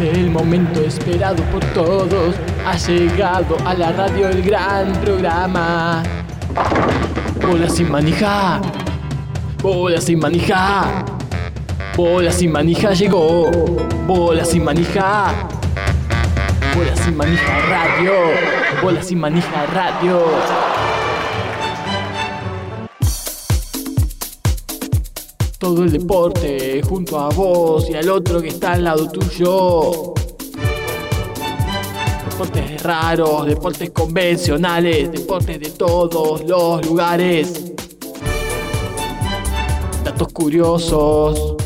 El momento esperado por todos. Ha llegado a la radio el gran programa. Bola sin manija. Bola sin manija. Bola sin manija llegó. Bola sin manija. Bola sin manija radio. Bola sin manija radio. Todo el deporte junto a vos y al otro que está al lado tuyo. Deportes raros, deportes convencionales, deportes de todos los lugares. Datos curiosos.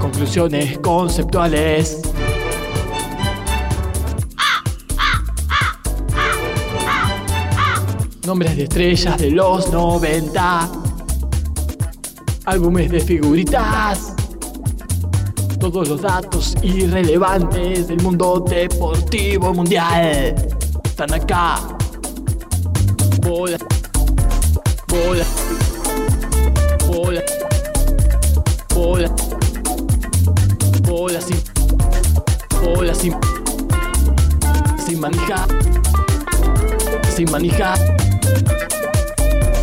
Conclusiones conceptuales. Nombres de estrellas de los 90 álbumes de figuritas, todos los datos irrelevantes del mundo deportivo mundial. Están acá. Bola, bola, bola, bola, bola sin, bola sin, sin manija, sin manija,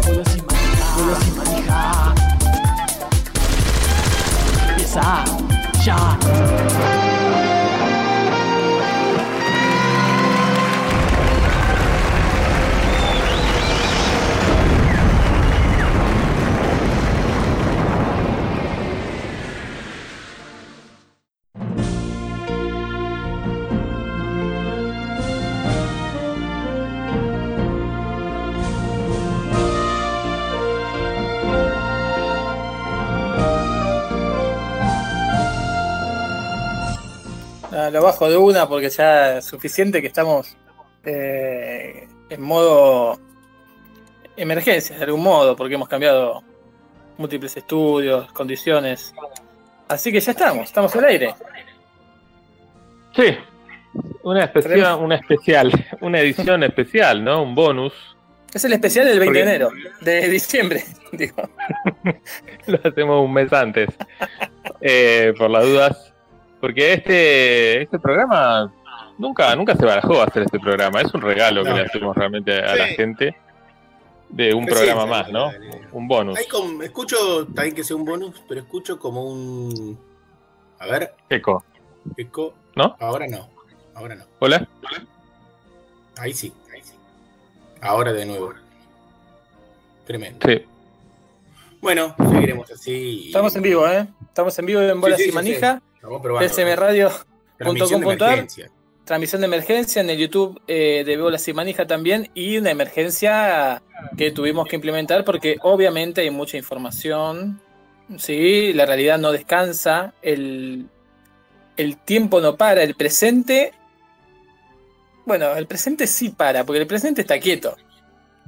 bola sin manija, bola sin manija empieza ya. Lo bajo de una porque ya es suficiente que estamos eh, en modo emergencia, de algún modo, porque hemos cambiado múltiples estudios, condiciones. Así que ya estamos, estamos al aire. Sí, una especial, una especial, una edición especial, ¿no? Un bonus. Es el especial del 20 de enero, de diciembre. digo. Lo hacemos un mes antes. Eh, por las dudas. Porque este, este programa nunca, nunca se barajó hacer este programa. Es un regalo que No. le hacemos realmente a la gente de un programa más, ¿no? Un bonus. Hay como- escucho, también que sea un bonus, pero escucho como un. A ver, Eco. eco. ¿No? Ahora no. Ahora no. Hola. Ahí sí, ahí sí. Ahora de nuevo. Tremendo. Sí. Bueno, seguiremos así. Estamos en vivo, ¿eh? Estamos en vivo en Bolas Sí, sí, y sí, Manija, Estamos probando. Radio, Transmisión de emergencia. transmisión de emergencia en el YouTube eh, de Bolas y Manija también, y una emergencia que tuvimos que implementar porque obviamente hay mucha información. Sí, la realidad no descansa, el, el tiempo no para, el presente. Bueno, el presente sí para, porque el presente está quieto.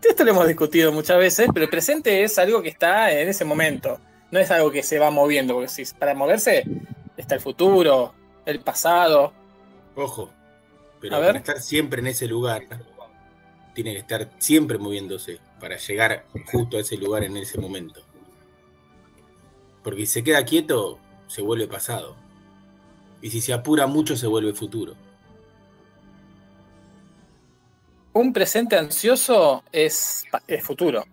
Esto lo hemos discutido muchas veces, pero el presente es algo que está en ese momento. No es algo que se va moviendo, porque si para moverse está el futuro, el pasado. Ojo. Pero para estar siempre en ese lugar, tiene que estar siempre moviéndose para llegar justo a ese lugar en ese momento. Porque si se queda quieto, se vuelve pasado. Y si se apura mucho, se vuelve futuro. Un presente ansioso es, es futuro.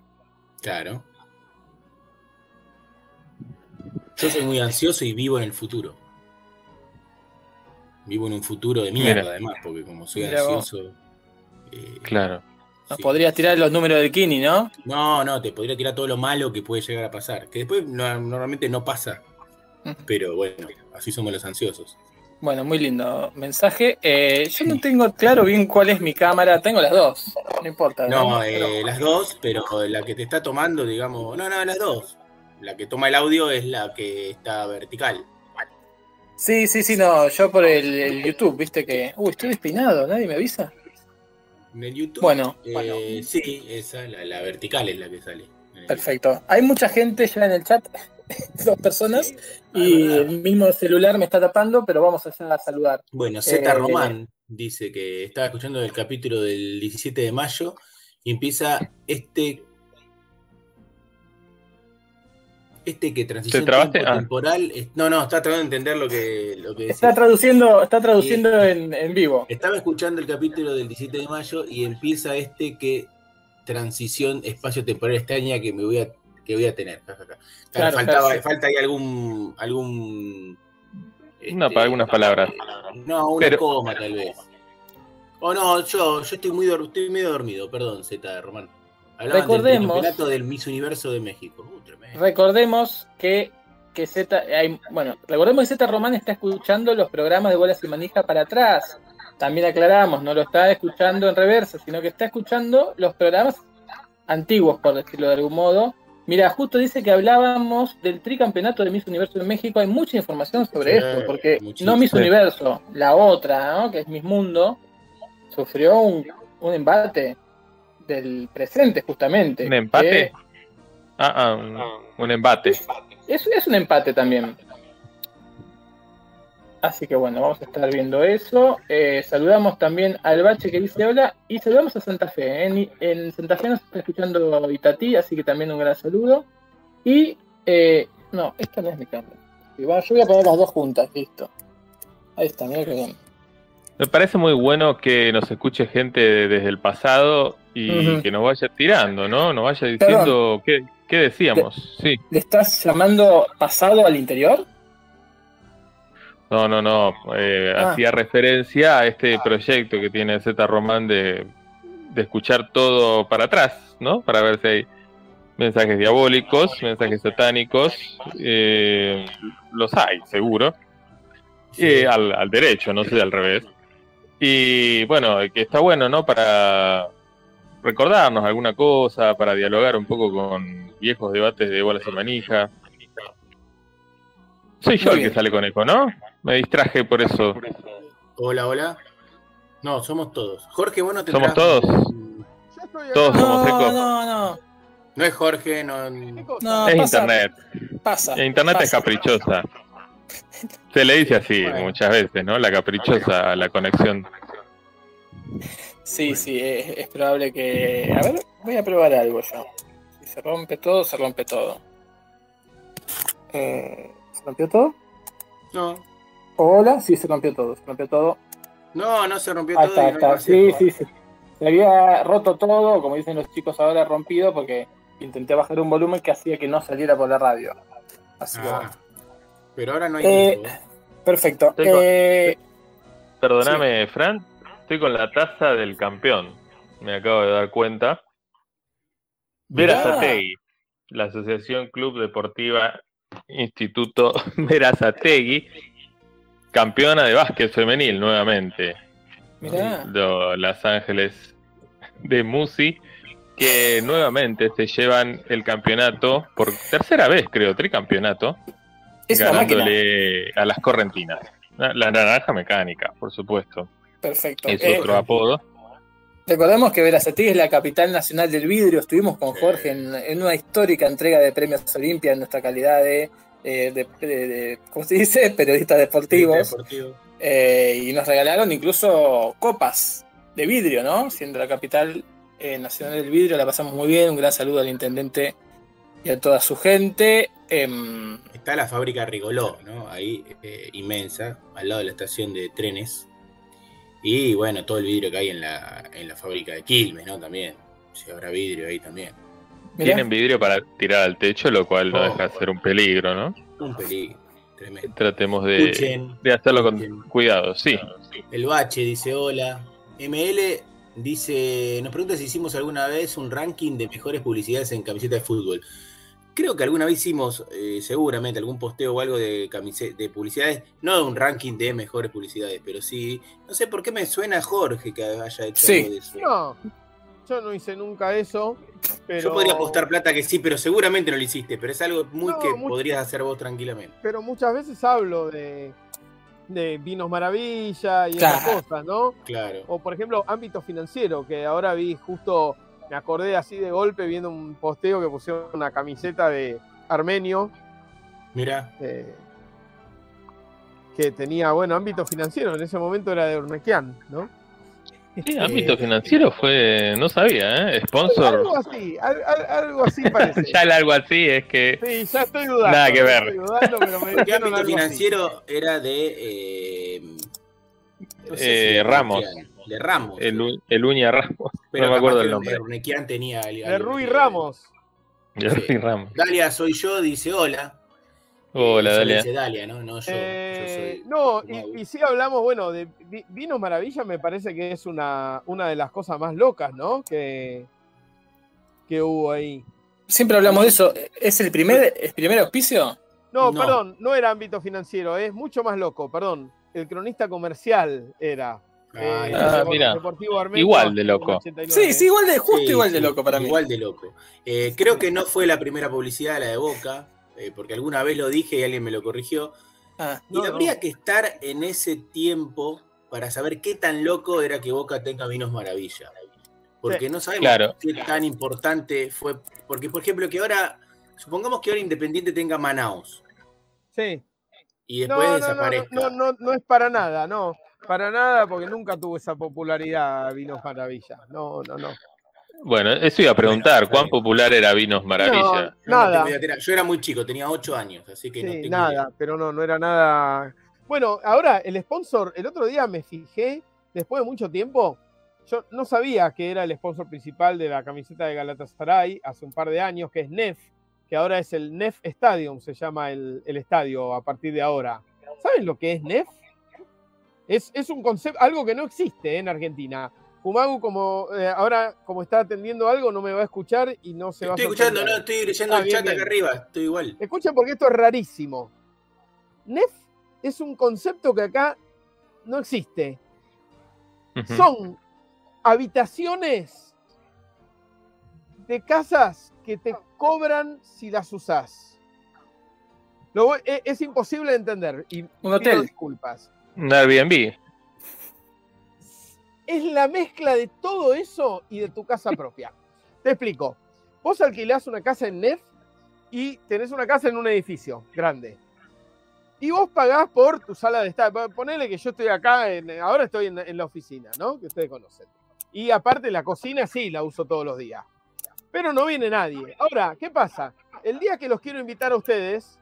Claro. Yo soy muy ansioso y vivo en el futuro. Vivo en un futuro de mierda, Mira. además, porque como soy Mira ansioso. eh, Claro. Nos sí. podrías tirar los números del Kini, ¿no? No, no, te podría tirar todo lo malo que puede llegar a pasar. Que después no- normalmente no pasa. Ujú. Pero bueno, así somos los ansiosos. Bueno, muy lindo mensaje. Eh, yo no tengo claro bien cuál es mi cámara. Tengo las dos. No importa. No, Pero- eh, las dos, pero la que te está tomando, digamos. No, no, las dos. La que toma el audio es la que está vertical. Sí, sí, sí, no. Yo por el, el YouTube, viste que. Uy, estoy despeinado. Nadie me avisa. En el YouTube. Bueno, eh, bueno. Sí, esa, la, la vertical es la que sale. Perfecto. Hay mucha gente ya en el chat. Dos personas. Y el mismo celular me está tapando, pero vamos allá a saludar. Bueno, Z Eh, Román dice que estaba escuchando el capítulo del 17 de mayo y empieza este Este que transición ¿Te trabaste? tiempo Ah. temporal. No, no, está tratando de entender lo que, lo que Está decís. traduciendo, está traduciendo en, en vivo. Estaba escuchando el capítulo del 17 de mayo y empieza este que transición espacio-temporal extraña que me voy a, que voy a tener. Claro, Claro, faltaba, claro, falta ahí algún. algún Una, este, algunas palabras. No, una Pero- coma tal vez. O no, yo, yo estoy muy estoy medio dormido, perdón, Z, Román. Hablaban del- del Recordemos- campeonato del Miss Universo de México. Uh, tremendo. Recordemos que, que Z, hay- bueno, recordemos que Z Román está escuchando los programas de bolas y manija para atrás. También aclaramos, no lo está escuchando en reversa, sino que está escuchando los programas antiguos, por decirlo de algún modo. Mira, justo dice que hablábamos del tricampeonato de Miss Universo en México. Hay mucha información sobre Sí, esto, porque muchísimo. no Miss. Universo, la otra, ¿no? que es Miss Mundo, sufrió un, un embate del presente, justamente. ¿Un empate? que Ah, ah, un, un embate. es, es un empate también. Así que bueno, vamos a estar viendo eso. Eh, saludamos también al Bache que dice hola y saludamos a Santa Fe. ¿eh? En, en Santa Fe nos está escuchando Itatí, así que también un gran saludo. Y eh, no, esta no es mi cámara. Yo voy a poner las dos juntas, listo. Ahí está, mira que bien. Me parece muy bueno que nos escuche gente de- desde el pasado y que nos vaya tirando, ¿no? Nos vaya diciendo qué, qué decíamos. Sí. ¿Le estás llamando pasado al interior? No, no, no. eh, Ah. Hacía referencia a este proyecto que tiene Z Román de, de escuchar todo para atrás, ¿no? Para ver si hay mensajes diabólicos, mensajes satánicos. eh, los hay, seguro. Eh, al, al derecho, no sé al revés. Y bueno, que está bueno, ¿no? Para recordarnos alguna cosa, para dialogar un poco con viejos debates de bolas y manija. Soy yo Muy el bien. que sale con eco, ¿no? Me distraje por eso. Hola, hola. No, somos todos. Jorge, vos no te ¿Somos todos? Yo estoy Todos somos No, ecos. no, no. No es Jorge, no. No, Es pasa, internet. Pasa. Internet es caprichosa. Se le dice así Bueno. muchas veces, ¿no? La caprichosa, la conexión. Sí, sí, es, es probable que. A ver, voy a probar algo yo. Si se rompe todo, se rompe todo. Eh, ¿Se rompió todo? No, Hola, sí, se rompió todo, se rompió todo. no, no se rompió Ahí todo. está, no está. Sí, sí, sí. Se había roto todo, como dicen los chicos ahora, rompido, porque intenté bajar un volumen que hacía que no saliera por la radio. Así que Ah, pero ahora no hay Eh. Perfecto. Tengo- Eh, Perdóname, Fran. Estoy con la taza del campeón. Me acabo de dar cuenta. Verazategui, la Asociación Club Deportiva Instituto Verazategui, campeona de básquet femenil nuevamente. mirá. Lo- Los Ángeles de Musi, que nuevamente se llevan el campeonato por tercera vez, creo, tricampeonato, Es ganándole a las correntinas. La la naranja mecánica, por supuesto, Perfecto. es Eh, otro apodo. Recordemos que Verazategui es la capital nacional del vidrio. Estuvimos con. Jorge en, en una histórica entrega de premios Olimpia en nuestra calidad de, eh, de- de- de- ¿cómo se dice? Periodistas deportivos. Deportivo. Eh, y nos regalaron incluso copas de vidrio, ¿no? Siendo la capital eh, nacional del vidrio, la pasamos muy bien. Un gran saludo al intendente y a toda su gente. Em, Está la fábrica Rigoló, ¿no? Ahí, inmensa, al lado de la estación de trenes. Y bueno, todo el vidrio que hay en la, en la fábrica de Quilmes, ¿no? También. Si habrá vidrio ahí también. mirá, Tienen vidrio para tirar al techo, lo cual no Oh. deja de ser un peligro, ¿no? Un peligro. Tremendo. Tratemos de, Escuchen. de hacerlo con Escuchen. cuidado, sí. El Bache dice hola. ML dice, nos pregunta si hicimos alguna vez un ranking de mejores publicidades en camiseta de fútbol. Creo que alguna vez hicimos, eh, seguramente, algún posteo o algo de, de publicidades, no de un ranking de mejores publicidades, pero sí, no sé por qué me suena a Jorge que haya hecho Sí. algo de eso. No, yo no hice nunca eso. Pero... Yo podría apostar plata que sí, pero seguramente no lo hiciste, pero es algo muy No, que mucho- podrías hacer vos tranquilamente. Pero muchas veces hablo de, de Vinos Maravilla y Claro. esas cosas, ¿no? Claro. O por ejemplo, ámbito financiero, que ahora vi justo, me acordé así de golpe viendo un posteo que pusieron una camiseta de Armenio, Mira, eh, que tenía, bueno, ámbito financiero, en ese momento era de Urnequian, ¿no? Sí, ámbito financiero fue, no sabía, ¿eh? Sponsor. Algo así, al- al- algo así parece. ya el algo así es que. Sí, ya estoy dudando. Nada que ver. estoy dudando, pero me ¿Qué dijeron ámbito financiero era de. Eh, no sé si Eh, Ramos. De Ramos. El, el Uña Ramos. Pero no me acuerdo el nombre. Urnequian tenía. De Rui Ramos. El Sí. Rui Ramos. Dalia, soy yo, dice hola. Hola, Dalia. Dice Dalia, ¿no? No yo. Eh, yo soy. no, y, y sí hablamos, bueno, de vi- Vinos Maravilla me parece que es una, una de las cosas más locas, ¿no? Que, que hubo ahí. Siempre hablamos de eso. ¿Es el primer, el primer auspicio? No, No. perdón, no era ámbito financiero, es mucho más loco, perdón. El cronista comercial era. Ah, Depor- mira. Deportivo Armenio, Igual de loco. 89. Sí, sí, igual de justo Sí, igual de loco para mí. Igual de loco. Eh, creo que no fue la primera publicidad la de Boca, eh, porque alguna vez lo dije y alguien me lo corrigió. Ah, Y No, habría no. que estar en ese tiempo para saber qué tan loco era que Boca tenga vinos maravilla. Porque no sabemos Claro. qué tan importante fue. Porque, por ejemplo, que ahora, supongamos que ahora Independiente tenga Manaus Sí. y después no, no, desaparezca. no, no, no es para nada, no. Para nada, porque nunca tuvo esa popularidad Vinos Maravilla. No, no, no. Bueno, eso iba a preguntar. ¿Cuán popular era Vinos Maravilla? No, nada. Yo era muy chico, tenía 8 años, así que no tengo nada, idea. pero no, no era nada. Bueno, ahora el sponsor, el otro día me fijé, después de mucho tiempo, yo no sabía que era el sponsor principal de la camiseta de Galatasaray hace un par de años, que es NEF, que ahora es el NEF Stadium, se llama el, el estadio a partir de ahora. ¿Saben lo que es NEF? Es, es un concepto, algo que no existe en Argentina. Kumagu, como eh, ahora, como está atendiendo algo, no me va a escuchar y no se va Estoy a escuchando, sorprender. no, estoy leyendo Ah, el bien, chat bien. acá arriba, estoy igual. Escuchen porque esto es rarísimo. NEF es un concepto que acá no existe. Son habitaciones de casas que te cobran si las usás. Lo voy- e- es, imposible de entender y Un pido hotel. disculpas. Un Airbnb. Es la mezcla de todo eso y de tu casa propia. Te explico. Vos alquilás una casa en NEF y tenés una casa en un edificio grande. Y vos pagás por tu sala de estar. Ponele que yo estoy acá, en- ahora estoy en, en la oficina, ¿no? Que ustedes conocen. Y aparte la cocina sí la uso todos los días. Pero no viene nadie. Ahora, ¿qué pasa? El día que los quiero invitar a ustedes,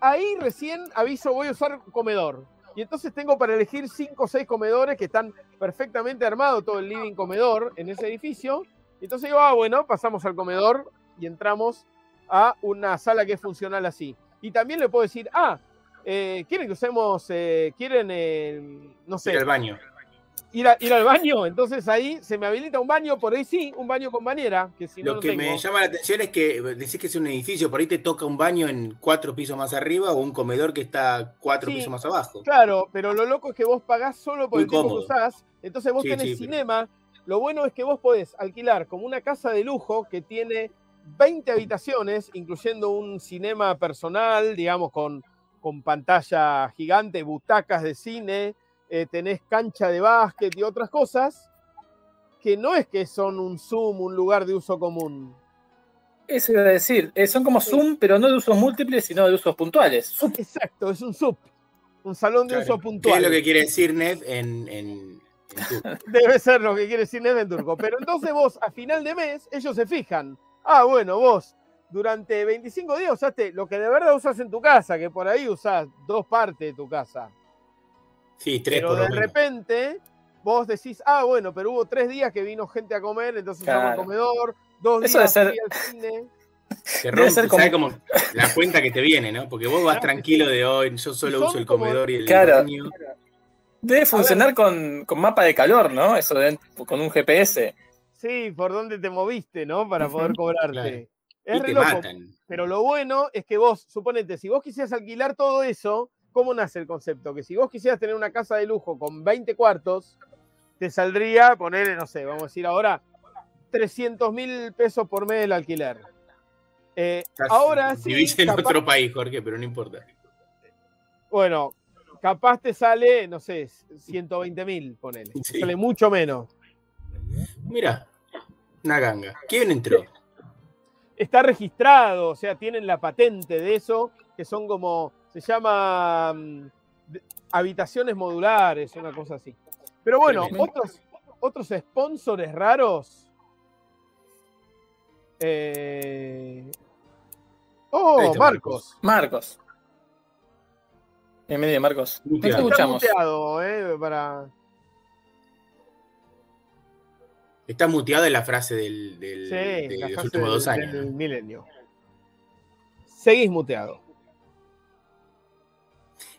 ahí recién aviso voy a usar comedor. Y entonces tengo para elegir cinco o seis comedores que están perfectamente armados, todo el living comedor en ese edificio. Y entonces digo, ah, bueno, pasamos al comedor y entramos a una sala que es funcional así. Y también le puedo decir, ah, eh, ¿quieren que usemos, eh, quieren, eh, no sé, al baño. Ir, a- ir al baño? Entonces ahí se me habilita un baño, por ahí sí, un baño con bañera, que si no, Lo no que tengo. me llama la atención es que decís que es un edificio, por ahí te toca un baño en cuatro pisos más arriba o un comedor que está cuatro Sí. pisos más abajo. Claro, pero lo loco es que vos pagás solo por Muy el tiempo cómodo. que usás. Entonces vos Sí, tenés sí, pero- cinema. Lo bueno es que vos podés alquilar como una casa de lujo que tiene 20 habitaciones, incluyendo un cinema personal, digamos, con, con pantalla gigante, butacas de cine, eh, tenés cancha de básquet y otras cosas, que no es que son un Zoom, un lugar de uso común. Eso iba a decir. eh, son como Zoom, pero no de usos múltiples, sino de usos puntuales. Exacto, es un sub, un salón de Claro. uso ¿Qué puntual. es lo que quiere decir Ned en, en, Debe ser lo que quiere decir Ned en turco. Pero entonces vos, a final de mes, ellos se fijan. Ah, bueno, vos durante 25 días usaste lo que de verdad usas en tu casa, que por ahí usás dos partes de tu casa. Sí, tres Pero por de lo menos. repente vos decís, ah, bueno, pero hubo tres días que vino gente a comer, entonces usamos el Claro. comedor, dos Eso días debe ser- al cine. Te debe rompe, ser ¿sabes como-? La cuenta que te viene, ¿no? Porque vos vas Claro tranquilo de hoy, yo solo uso el como- comedor y el Claro. baño. Debe funcionar con, con mapa de calor, ¿no? Eso de- con un GPS. Sí, por dónde te moviste, ¿no? Para poder cobrarte. claro. Es Y re te loco, matan. Pero lo bueno es que vos, suponete, si vos quisieras alquilar todo eso, ¿cómo nace el concepto? Que si vos quisieras tener una casa de lujo con 20 cuartos, te saldría, poner, no sé, vamos a decir ahora, 300 mil pesos por mes el alquiler. Eh, ahora sí, Vivís en capaz- otro país, Jorge, pero no importa. bueno, capaz te sale, no sé, 120 mil, ponele. Sí. Sale mucho menos. Mira, una ganga. ¿Quién entró? está registrado, o sea, tienen la patente de eso, que son como, se llama mm, habitaciones modulares, una cosa así. Pero bueno, otros, otros sponsors raros. Eh, Oh, Marcos. Marcos. Bienvenido, Marcos. Te Muteado. Está escuchamos. muteado, eh, para... Está muteado en la frase del, del- Sí, de la los fase últimos dos años. del milenio. Seguís muteado.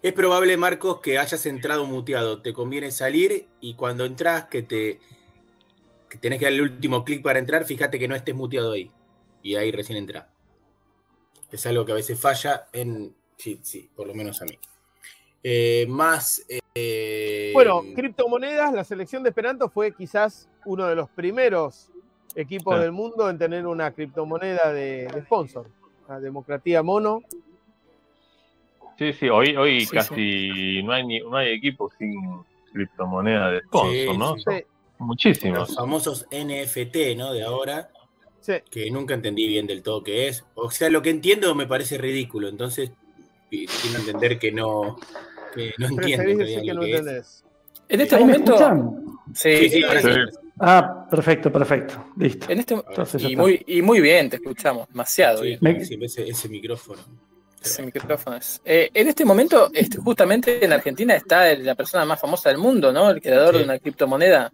Es probable, Marcos, que hayas entrado muteado. Te conviene salir y cuando entras, que te que tenés que darle el último clic para entrar, fíjate que no estés muteado ahí. Y ahí recién entra. Es algo que a veces falla en. Sí, sí, por lo menos a mí. Eh, más. eh, Bueno, criptomonedas, la selección de Esperanto fue quizás uno de los primeros equipos Sí. del mundo en tener una criptomoneda de, de sponsor. La Democratía Mono. Sí, sí, hoy, hoy Sí, casi No, hay ni- no hay equipo sin criptomoneda de sponsor, Sí, ¿no? muchísimos. los famosos NFT, ¿no? De ahora, sí. que nunca entendí bien del todo qué es. O sea, lo que entiendo me parece ridículo. Entonces, quiero entender que no, que no entiendo. Que lo no que es. En este ¿Ahí me momento. Sí, Sí. Ah, perfecto, perfecto. Listo. En este, Entonces y, muy, y muy bien, te escuchamos. Demasiado Sí, bien. Me- ese, ese micrófono. Ese micrófono es- Eh, en este momento, este, justamente en Argentina está el- la persona más famosa del mundo, ¿no? El creador Sí. de una criptomoneda.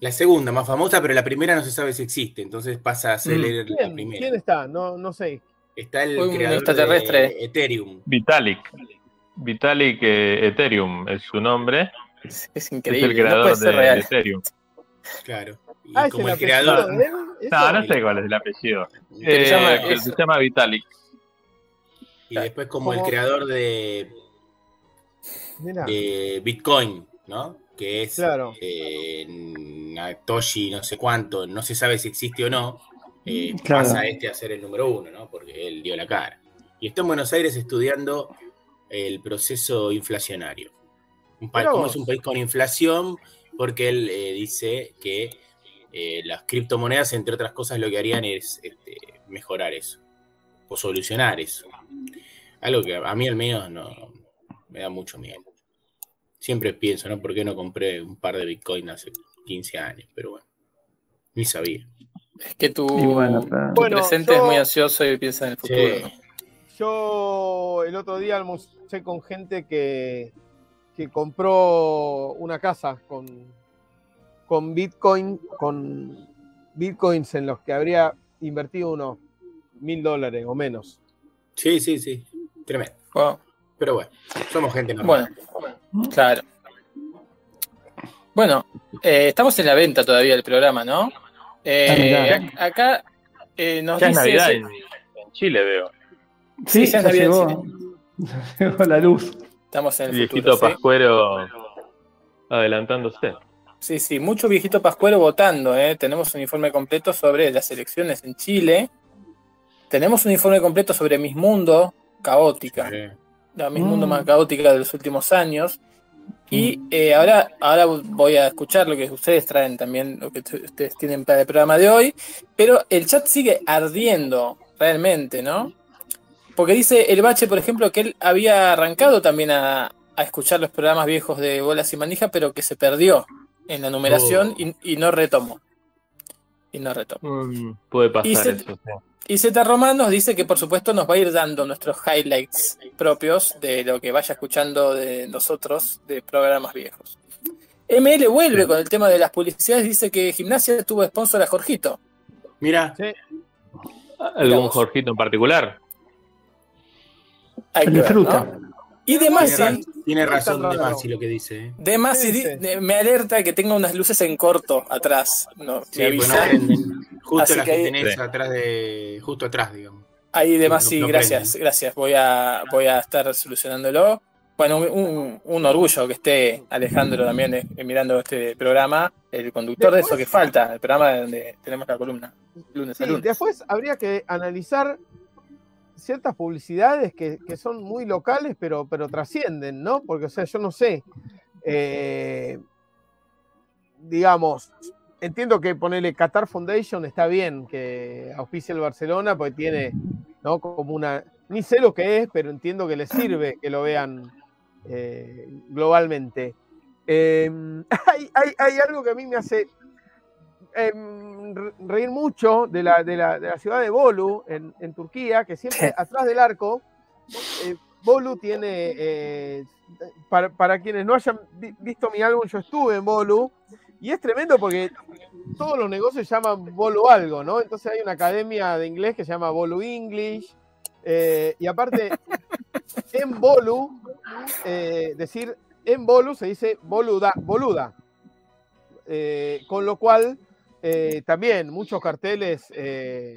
La segunda más famosa, pero la primera no se sabe si existe, entonces pasa a ser Mm. la ¿Quién, primera. quién está? No, no sé. Está el Un creador extraterrestre. de Ethereum. Vitalik. Vitalik eh, Ethereum es su nombre. Es, es Es el increíble, no creador puede ser de, real. Ethereum. Claro. Y Ah, como el creador. de él, ¿Eso? No, no sé cuál es el apellido. Se Eh, llama- que es- se llama Vitalik. Y después como el creador de, Bitcoin, ¿no? Que es Claro. eh, Natoshi, no sé cuánto, no se sabe si existe o no. eh, Claro. Pasa este a ser el número uno, ¿no? Porque él dio la cara. Y está en Buenos Aires estudiando el proceso inflacionario. Un como es un país con inflación, porque él eh, dice que eh, las criptomonedas, entre otras cosas, lo que harían es este, mejorar eso o solucionar eso. Algo que a mí al menos no me da mucho miedo. Siempre pienso, ¿no? ¿Por qué no compré un par de Bitcoin hace 15 años? Pero bueno, ni sabía. Es que tu, bueno, tu pero- Bueno, presente yo- es muy ansioso y piensa en el futuro. Yo el otro día almorcé con gente que, que compró una casa con, con Bitcoin, con Bitcoins en los que habría invertido unos mil dólares o menos. Sí, sí, sí. Tremendo. Wow. Pero bueno, somos gente normal. Bueno, claro. Bueno, eh, estamos en la venta todavía del programa, ¿no? Eh, Ah, acá eh, nos Ya es dice. Navidad en, en Chile, veo. Sí, Sí, ya ya llegó, llegó la luz. Estamos en el Viejito futuro. ¿sí? Pascuero adelantándose. Sí, sí, mucho viejito pascuero votando. ¿eh? Tenemos un informe completo sobre las elecciones en Chile. Tenemos un informe completo sobre Miss Mundo, caótica. La Miss Mm. Mundo más caótica de los últimos años. Y eh, ahora, ahora voy a escuchar lo que ustedes traen también, lo que ustedes tienen para el programa de hoy. Pero el chat sigue ardiendo realmente, ¿no? Porque dice el Bache, por ejemplo, que él había arrancado también a, a escuchar los programas viejos de Bolas y Manija, pero que se perdió en la numeración Oh. y, y no retomó. Y no retomó. Mm, puede pasar Y se- eso, sí. Y Z Román nos dice que por supuesto nos va a ir dando nuestros highlights propios de lo que vaya escuchando de nosotros de programas viejos. ML vuelve con el tema de las publicidades, dice que Gimnasia tuvo sponsor a Jorgito. Mira, ¿Algún vos. Jorgito en particular? Hay que El de ver, fruta. ¿no? Y de tiene, Masi, tiene Está razón de. Masi lo que dice. ¿eh? de Masi de- me alerta que tenga unas luces en corto atrás. No, Sí, me pues no prenden. Justo Así las que que, tenés Sí. atrás de. Justo atrás, digamos. Ahí de Sí, Masi, no- no gracias, prenden. gracias. Voy a, voy a estar solucionándolo. Bueno, un, un- orgullo que esté Alejandro también eh, mirando este programa, el conductor de eso que falta, el programa donde tenemos la columna, lunes a Sí, lunes. después habría que analizar ciertas publicidades que, que son muy locales, pero, pero trascienden, ¿no? Porque, o sea, yo no sé. eh, digamos, entiendo que ponerle Qatar Foundation está bien, que auspicia el Barcelona, porque tiene, ¿no? Como una. Ni sé lo que es, pero entiendo que les sirve que lo vean eh, globalmente. Eh, hay, hay- hay algo que a mí me hace em, reír mucho de la, de la- de la ciudad de Bolu, en, en Turquía, que siempre atrás del arco, eh, Bolu tiene, eh, para, para quienes no hayan vi- visto mi álbum, yo estuve en Bolu, y es tremendo porque todos los negocios se llaman Bolu algo, ¿no? Entonces hay una academia de inglés que se llama Bolu English, eh, y aparte, en Bolu, decir en Bolu se dice boluda, boluda. Eh, con lo cual, eh, también muchos carteles eh,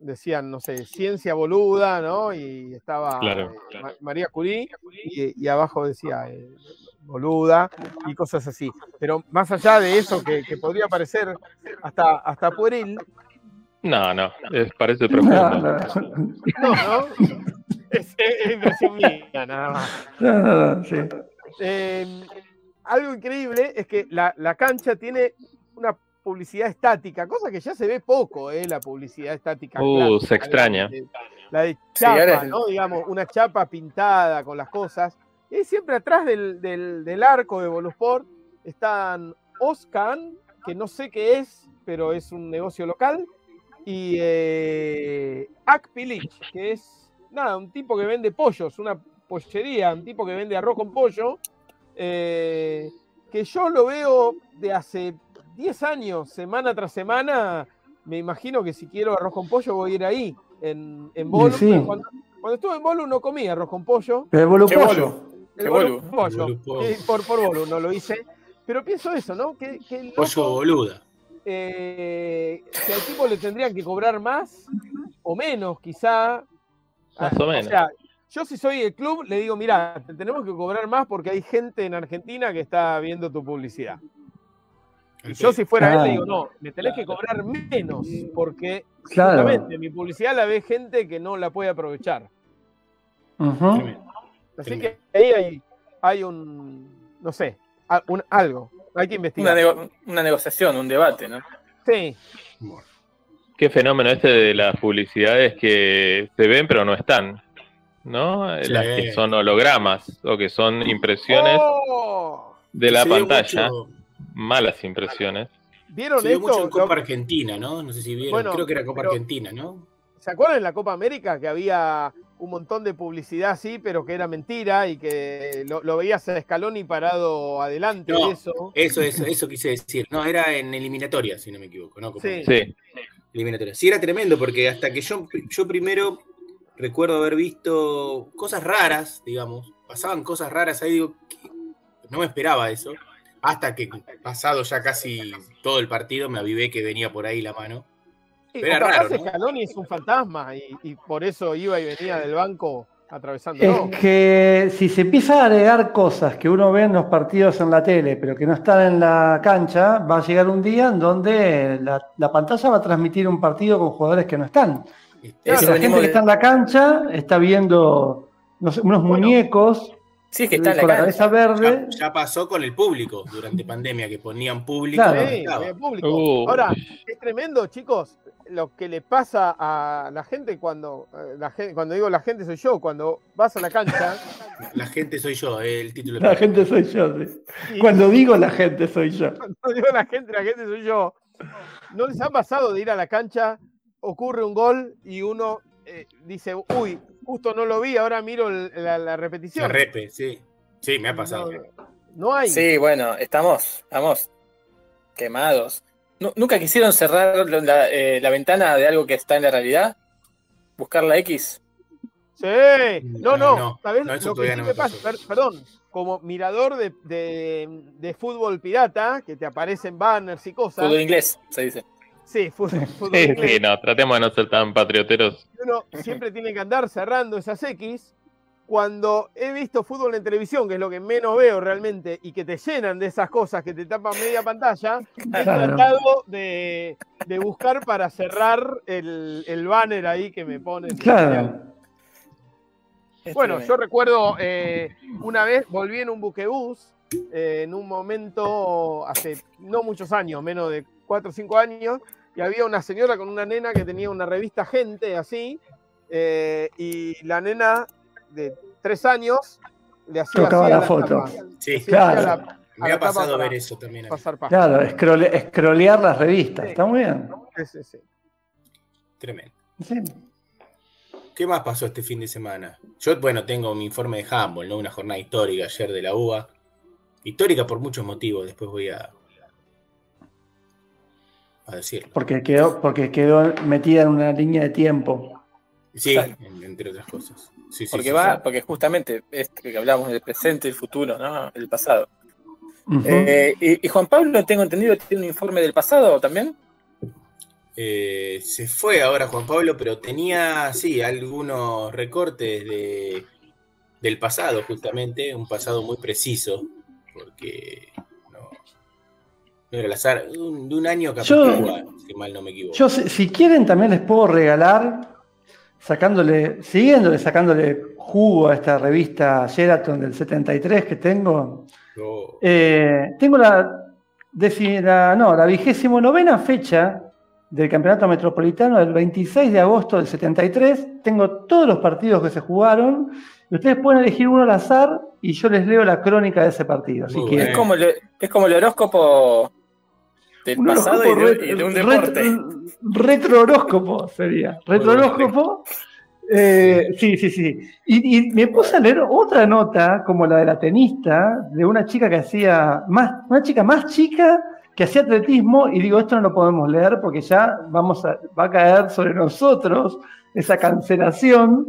decían, no sé, ciencia boluda, ¿no? Y estaba Claro, eh, claro. Ma- María Curie y, y abajo decía eh, boluda y cosas así. Pero más allá de eso, que, que podría parecer hasta, hasta pueril, No, no, es, parece profundo. no, no, ¿no? Es, es- es impresión mía, nada más. no, no, no, sí. Eh, algo increíble es que la, la cancha tiene una publicidad estática, cosa que ya se ve poco, ¿eh? la publicidad estática. Uh, clásica, se extraña. La de, la de Sí, ahora chapa, ¿no? Digamos, una chapa pintada con las cosas. Y siempre atrás del, del- del arco de Bolusport están Oscan, que no sé qué es, pero es un negocio local, y eh, Akpilic, que es nada, un tipo que vende pollos, una pollería, un tipo que vende arroz con pollo, eh, que yo lo veo de hace 10 años, semana tras semana. Me imagino que si quiero arroz con pollo voy a ir ahí, en, en Bolu. sí. Cuando, cuando estuve en Bolu no comí arroz con pollo. Pero el bolu Qué pollo. El pollo. Sí, por, por Bolu no lo hice. Pero pienso eso, ¿no? Que, que loco, Pollo boluda. eh, si al tipo le tendrían que cobrar más o menos, quizá. Más Ah, o menos. sea, yo si soy el club, le digo, mira, te tenemos que cobrar más porque hay gente en Argentina que está viendo tu publicidad. Y yo si fuera él, le digo, no, me tenés que cobrar menos porque Claro. justamente mi publicidad la ve gente que no la puede aprovechar. Así Tremendo. que ahí hay, hay un, no sé, un- algo. Hay que Una, investigar. nego- una negociación, un debate, ¿no? Sí, Bueno, Qué fenómeno este de las publicidades que se ven pero no están, ¿no? Sí. Las que son hologramas o que son impresiones ¡Oh! de la pantalla, mucho- malas impresiones. ¿Vieron Se dio mucho esto? en Copa Argentina, ¿no? No sé si vieron. Bueno, Creo que era Copa pero- Argentina, ¿no? ¿Se acuerdan en la Copa América que había un montón de publicidad así, pero que era mentira y que lo, lo veías a Scaloni parado adelante No. eso? Eso, eso, eso quise decir. No, era en eliminatoria, si no me equivoco, ¿no? Copa Sí. Sí, Eliminatoria. Sí, era tremendo, porque hasta que yo, yo primero recuerdo haber visto cosas raras, digamos. Pasaban cosas raras ahí, digo, ¿qué? no me esperaba eso. Hasta que pasado ya casi todo el partido me avivé que venía por ahí la mano. Sí, Era raro, ¿no? Scaloni es un fantasma y, y por eso iba y venía del banco atravesando. Es que si se empieza a agregar cosas que uno ve en los partidos en la tele, pero que no están en la cancha, va a llegar un día en donde la, la pantalla va a transmitir un partido con jugadores que no están. Este, la gente que está en la cancha está viendo no sé, unos Bueno. muñecos Sí, es que está en con la cabeza verde. ya, ya pasó con el público durante pandemia, que ponían público. Claro. no Sí, público. Uh. Ahora, es tremendo, chicos, lo que le pasa a la gente cuando, eh, la gente, cuando digo la gente soy yo, cuando vas a la cancha La gente soy yo, eh, el título. La gente soy yo. sí. Cuando digo la gente soy yo. cuando digo la gente, la gente soy yo, ¿no les ha pasado de ir a la cancha, ocurre un gol y uno eh, dice, uy, justo no lo vi, ahora miro la, la repetición? La repe, sí. Sí, me ha pasado. No, no hay. Sí, bueno, estamos, estamos quemados. Nu- ¿Nunca quisieron cerrar la, eh, la ventana de algo que está en la realidad? ¿Buscar la X? Sí, no, No, no, no, ¿sabes? lo que todavía sí no me pasa, per- perdón, como mirador de, de- de fútbol pirata, que te aparecen banners y cosas. Fútbol inglés, se dice. Sí, fútbol, fútbol sí, inglés. sí, no, tratemos de no ser tan patrioteros. Uno siempre tiene que andar cerrando esas X. Cuando he visto fútbol en televisión, que es lo que menos veo realmente, y que te llenan de esas cosas que te tapan media pantalla, he tratado de, de buscar para cerrar el, el banner ahí que me ponen. Claro. Es Bueno, yo recuerdo eh, una vez volví en un buquebús, eh, en un momento hace no muchos años, menos de 4 o 5 años, y había una señora con una nena que tenía una revista Gente así, eh, y la nena de 3 años le hacía Tocaba la foto. tapa. Sí, Claro. la- Me ha pasado ver eso también. pasar página. Claro, escrole- escrolear las revistas. Está muy bien. Sí, sí, sí. Tremendo. Sí. ¿Qué más pasó este fin de semana? Yo, bueno, tengo mi informe de Humboldt, ¿no? Una jornada histórica ayer de la UBA. Histórica por muchos motivos, después voy a, a decirlo. Porque quedó, porque quedó metida en una línea de tiempo. Sí, entre otras cosas. Sí, sí, Porque sí, va, sí. porque justamente es que hablamos del presente, el futuro, ¿no? El pasado. Eh, y, y Juan Pablo, tengo entendido, tiene un informe del pasado también. Eh, se fue ahora Juan Pablo, pero tenía, sí, algunos recortes de, del pasado, justamente, un pasado muy preciso, porque era el azar, de un, año Yo- Capicúa, si mal no me equivoco. Yo, si, si quieren, también les puedo regalar, sacándole, siguiéndole, sacándole jugo a esta revista Sheraton del 73 que tengo. Yo- Eh, tengo la, la- no, la vigésimo novena fecha del Campeonato Metropolitano del 26 de agosto del 73. Tengo todos los partidos que se jugaron. Y ustedes pueden elegir uno al azar y yo les leo la crónica de ese partido. Si Muy quieren. Es como, el, es como el horóscopo del Un pasado y de, y de un deporte. ret- Retrohoróscopo sería. Retrohoróscopo. Eh, sí, sí, sí. Y, y me puse a leer otra nota, como la de la tenista, de una chica que hacía, más, una chica más chica que hacía atletismo, y digo, esto no lo podemos leer porque ya vamos a, va a caer sobre nosotros esa cancelación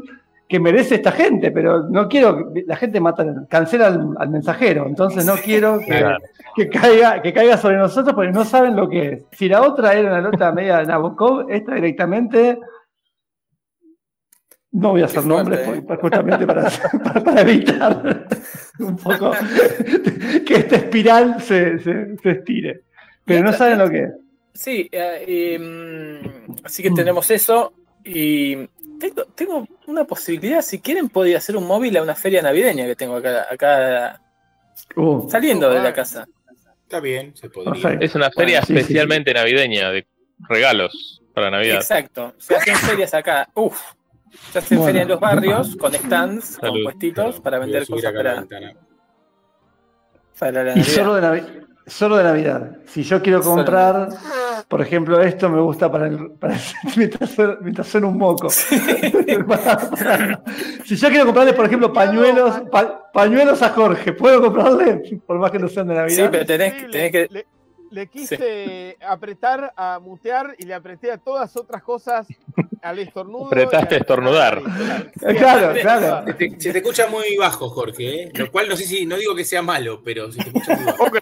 que merece esta gente, pero no quiero que la gente mata, cancela al, al mensajero, entonces no quiero que, Claro. que caiga, que caiga sobre nosotros porque no saben lo que es. Si la otra era una nota media de Nabokov, esta directamente no voy a hacer nombres fuerte, por- justamente para, para- para evitar un poco que esta espiral se, se- se estire. Pero no saben lo que es. Sí, eh, mm, así que tenemos eso. Y tengo, tengo una posibilidad, si quieren, podría hacer un móvil a una feria navideña que tengo acá, acá Uh, saliendo de la casa. Está bien, se podría. Perfecto. Es una feria Bueno, sí, sí, especialmente navideña de regalos para Navidad. Exacto. Se hacen ferias acá. Uf. Se hacen Bueno. ferias en los barrios con stands, con puestitos para vender cosas para, para la y Navidad. solo de, Navi- solo de Navidad. Si yo quiero Solo comprar, por ejemplo, esto me gusta para, el, para el- mientras, suena- mientras suena un moco. si yo quiero comprarle, por ejemplo, pañuelos, pa- pañuelos a Jorge, ¿puedo comprarle? Por más que no sean de Navidad. Sí, pero tenés, que- tenés que. Le, le quise apretar a mutear y le apreté a todas otras cosas al estornudo. Apretaste a estornudar. Claro, claro. Se te, se te escucha muy bajo, Jorge, ¿eh? lo cual no sé si, no digo que sea malo, pero se te escucha muy bajo. Ok.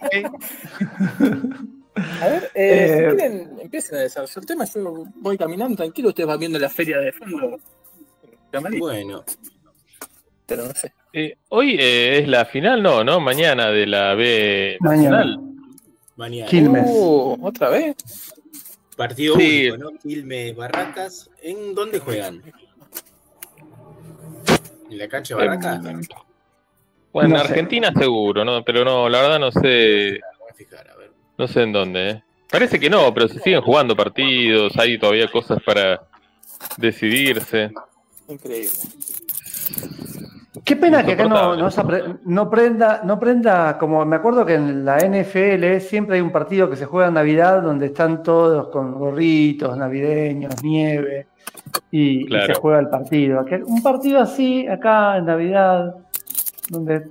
A ver, eh, Eh, si quieren, empiecen a desarrollar el tema. Yo voy caminando tranquilo, ustedes van viendo la feria de fondo. Bueno, pero no sé. Eh, hoy eh, es la final, no, ¿no? Mañana de la B Mañana. Nacional. mañana. Quilmes. Uh, ¿Otra vez? Partido Sí. único, ¿no? Quilmes, Barracas. ¿En dónde juegan? ¿En la cancha de Barracas? Bueno, No en sé. Argentina seguro, ¿no? Pero no, la verdad no sé, Voy a fijar. No sé en dónde, ¿eh? Parece que no, pero se siguen jugando partidos, hay todavía cosas para decidirse. Increíble. Qué pena que acá no, no, no prenda, no prenda, como me acuerdo que en la NFL siempre hay un partido que se juega en Navidad donde están todos con gorritos navideños, nieve, y, y se juega el partido. Un partido así, acá en Navidad, donde,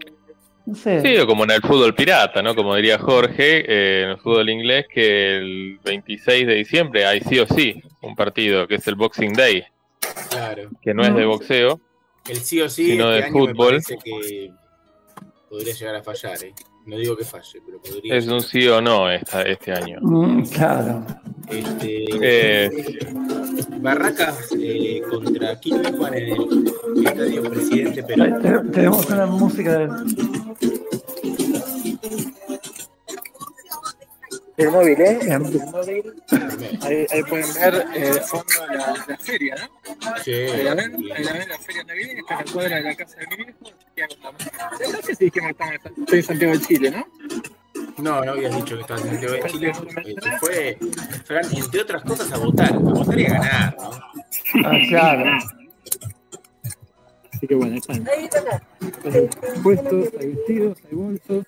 no sé, Sí, o como en el fútbol pirata, ¿no? Como diría Jorge, eh, en el fútbol inglés, que el 26 de diciembre hay sí o sí un partido, que es el Boxing Day, Claro. que no es de boxeo. El sí o sí, Sino este de año me fútbol. parece que podría llegar a fallar, ¿eh? No digo que falle, pero podría. Es un sí o no esta, este año. Mm, claro. Este, Eh. Barracas eh, contra Quilmes en el Estadio Presidente Perón. te- Tenemos una música de... El móvil, ¿eh? Bien. El móvil. Ahí, ahí pueden ver eh, de fondo la, la feria, ¿no? Sí, Ahí la ven, ahí la ven la feria navideña, está en la cuadra de la casa de mi viejo. No sé si dijimos que estoy en Santiago de Chile, ¿no? No, no habías dicho que estabas en Santiago de Chile. Eh, Se fue, Fran, entre otras cosas, a votar. A votar y a ganar, ¿no? Ah, claro. Así que bueno, ahí están. Hay puestos, hay vestidos, hay bolsos.